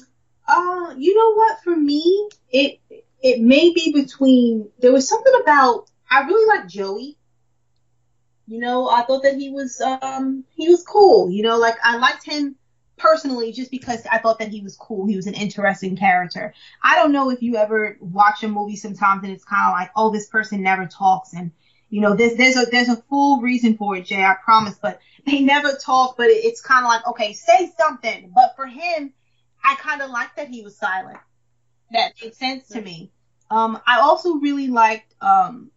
Uh, you know what? For me, it it may be between. There was something about I really like Joey. You know, I thought that he was um he was cool. You know, like I liked him personally just because I thought that he was cool. He was an interesting character. I don't know if you ever watch a movie sometimes and it's kind of like, oh, this person never talks and you know, there's there's a there's a full reason for it, Jay. I promise. But they never talk. But it, it's kind of like, okay, say something. But for him, I kind of liked that he was silent. That made sense to me. Um, I also really liked um,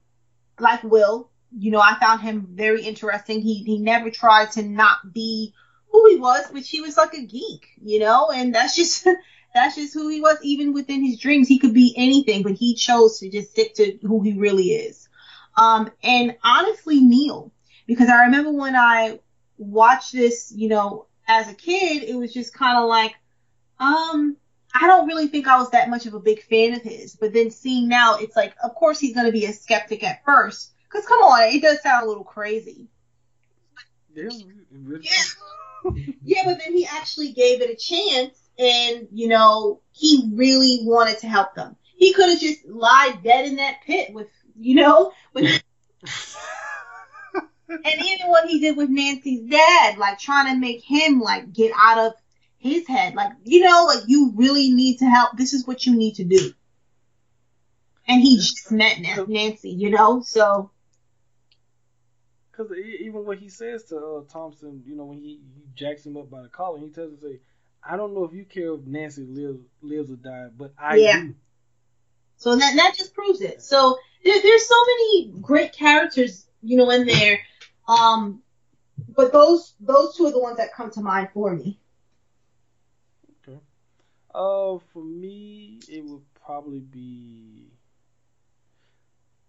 like Will. You know, I found him very interesting. He he never tried to not be who he was, but he was like a geek, you know, and that's just that's just who he was. Even within his dreams, he could be anything, but he chose to just stick to who he really is. Um, and honestly, Neil, because I remember when I watched this, you know, as a kid, it was just kind of like, um, I don't really think I was that much of a big fan of his. But then seeing now, it's like, of course he's going to be a skeptic at first. Cause come on, it does sound a little crazy. Yeah, yeah yeah, but then he actually gave it a chance and, you know, he really wanted to help them. He could have just lied dead in that pit with, you know, with. and even what he did with Nancy's dad, like trying to make him like get out of his head, like you know, like you really need to help. This is what you need to do. And he just met Nancy, you know, so because even what he says to uh, Thompson, you know, when he, he jacks him up by the collar, he tells him, "Say, I don't know if you care if Nancy lives lives or dies, but I yeah. do." So that that just proves it. So there, there's so many great characters, you know, in there. Um, but those those two are the ones that come to mind for me. Okay. Uh, for me, it would probably be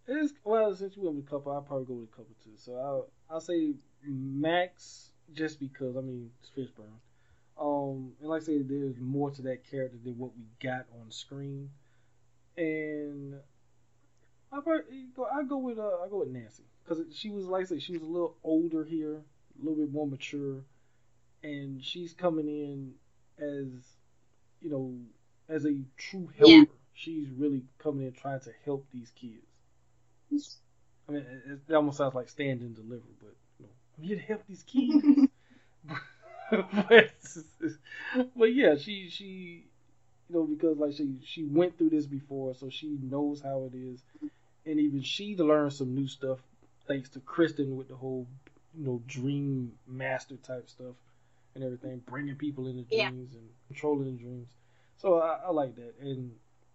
it's well, since we went with a couple, I'll probably go with a couple too. So I'll I'll say Max just because I mean it's Fishburne. Um, and like I said, there's more to that character than what we got on screen. And I probably go I go with uh I go with Nancy because she was like I said she was a little older here, a little bit more mature, and she's coming in as you know as a true helper. Yeah. She's really coming in trying to help these kids. I mean, it, it almost sounds like stand and deliver, but you know, I'm here to help these kids. but, but yeah, she she you know because like she she went through this before, so she knows how it is, and even she learned some new stuff thanks to Kristen with the whole you know dream master type stuff, and everything, bringing people into Yeah. dreams and controlling the dreams. So I, I like that. And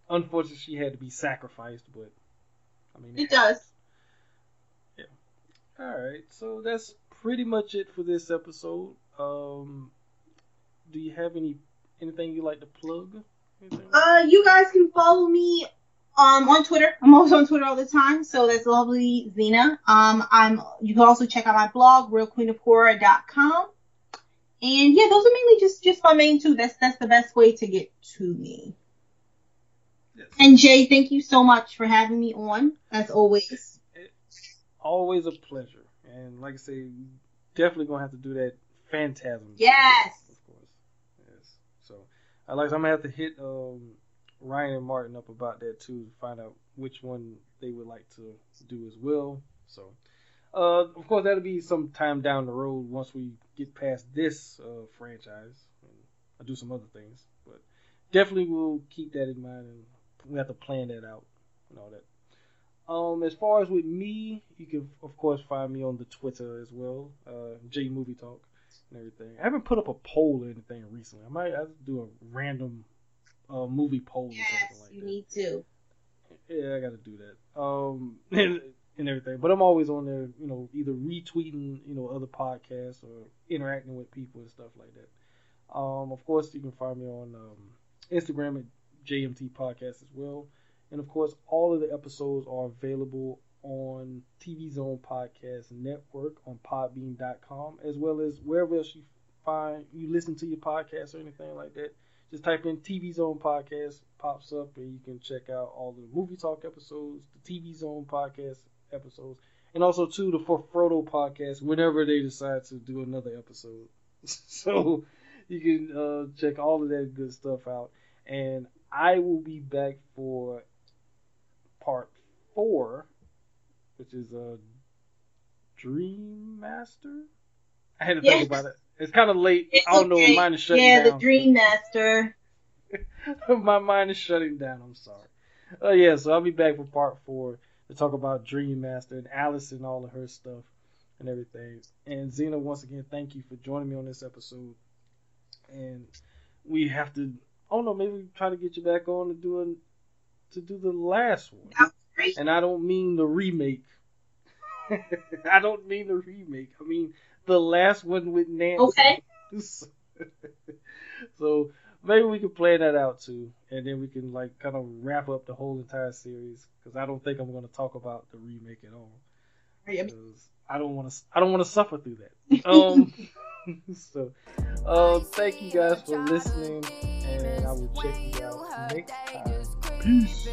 unfortunately, she had to be sacrificed, but I mean, It does. Yeah. All right, so that's pretty much it for this episode. Um, do you have any anything you like to plug? Anything? Uh, you guys can follow me um on Twitter. I'm always on Twitter all the time, so that's lovely Zena. Um, I'm. You can also check out my blog, realqueenofhorror.com. And yeah, those are mainly just just my main two. That's that's the best way to get to me. Yes. And Jay, thank you so much for having me on, as always. Always a pleasure. And like I say, definitely gonna have to do that Phantasm. Yes. Of course. Yes. So I like I'm gonna have to hit um Ryan and Martin up about that too to find out which one they would like to do as well. So uh of course that'll be some time down the road once we get past this uh franchise and I'll do some other things. But definitely we'll keep that in mind and we have to plan that out and all that. Um, as far as with me, you can of course find me on the Twitter as well, uh, Jay Movie Talk and everything. I haven't put up a poll or anything recently. I might do a random uh, movie poll or Yes, something like you that. need to. Yeah, I got to do that. Um, and, and everything. But I'm always on there, you know, either retweeting, you know, other podcasts or interacting with people and stuff like that. Um, of course, you can find me on um, Instagram at JMT Podcast as well. And of course, all of the episodes are available on TV Zone Podcast Network on Podbean.com, as well as wherever else you find you listen to your podcast or anything like that. Just type in TV Zone Podcast, pops up, and you can check out all the movie talk episodes, the TV Zone Podcast episodes, and also too the For Frodo podcast whenever they decide to do another episode. so you can uh, check all of that good stuff out, and I will be back for part four, which is a uh, Dream Master. I had to Yes. think about it. It's kind of late. It's I don't okay. know. Mine is shutting yeah, down. Yeah, the Dream Master. My mind is shutting down. I'm sorry. Oh yeah, so I'll be back for part four to talk about Dream Master and Alice and all of her stuff and everything. And Zena, once again, thank you for joining me on this episode. And we have to. Oh no, maybe try to get you back on to do a, to do the last one. That was great. And I don't mean the remake. I don't mean the remake. I mean the last one with Nancy. Okay. so maybe we can plan that out too, and then we can like kind of wrap up the whole entire series because I don't think I'm going to talk about the remake at all. I don't want to. I don't want to suffer through that. Um. so, uh, thank you guys for listening, and I will check you out next time. Peace.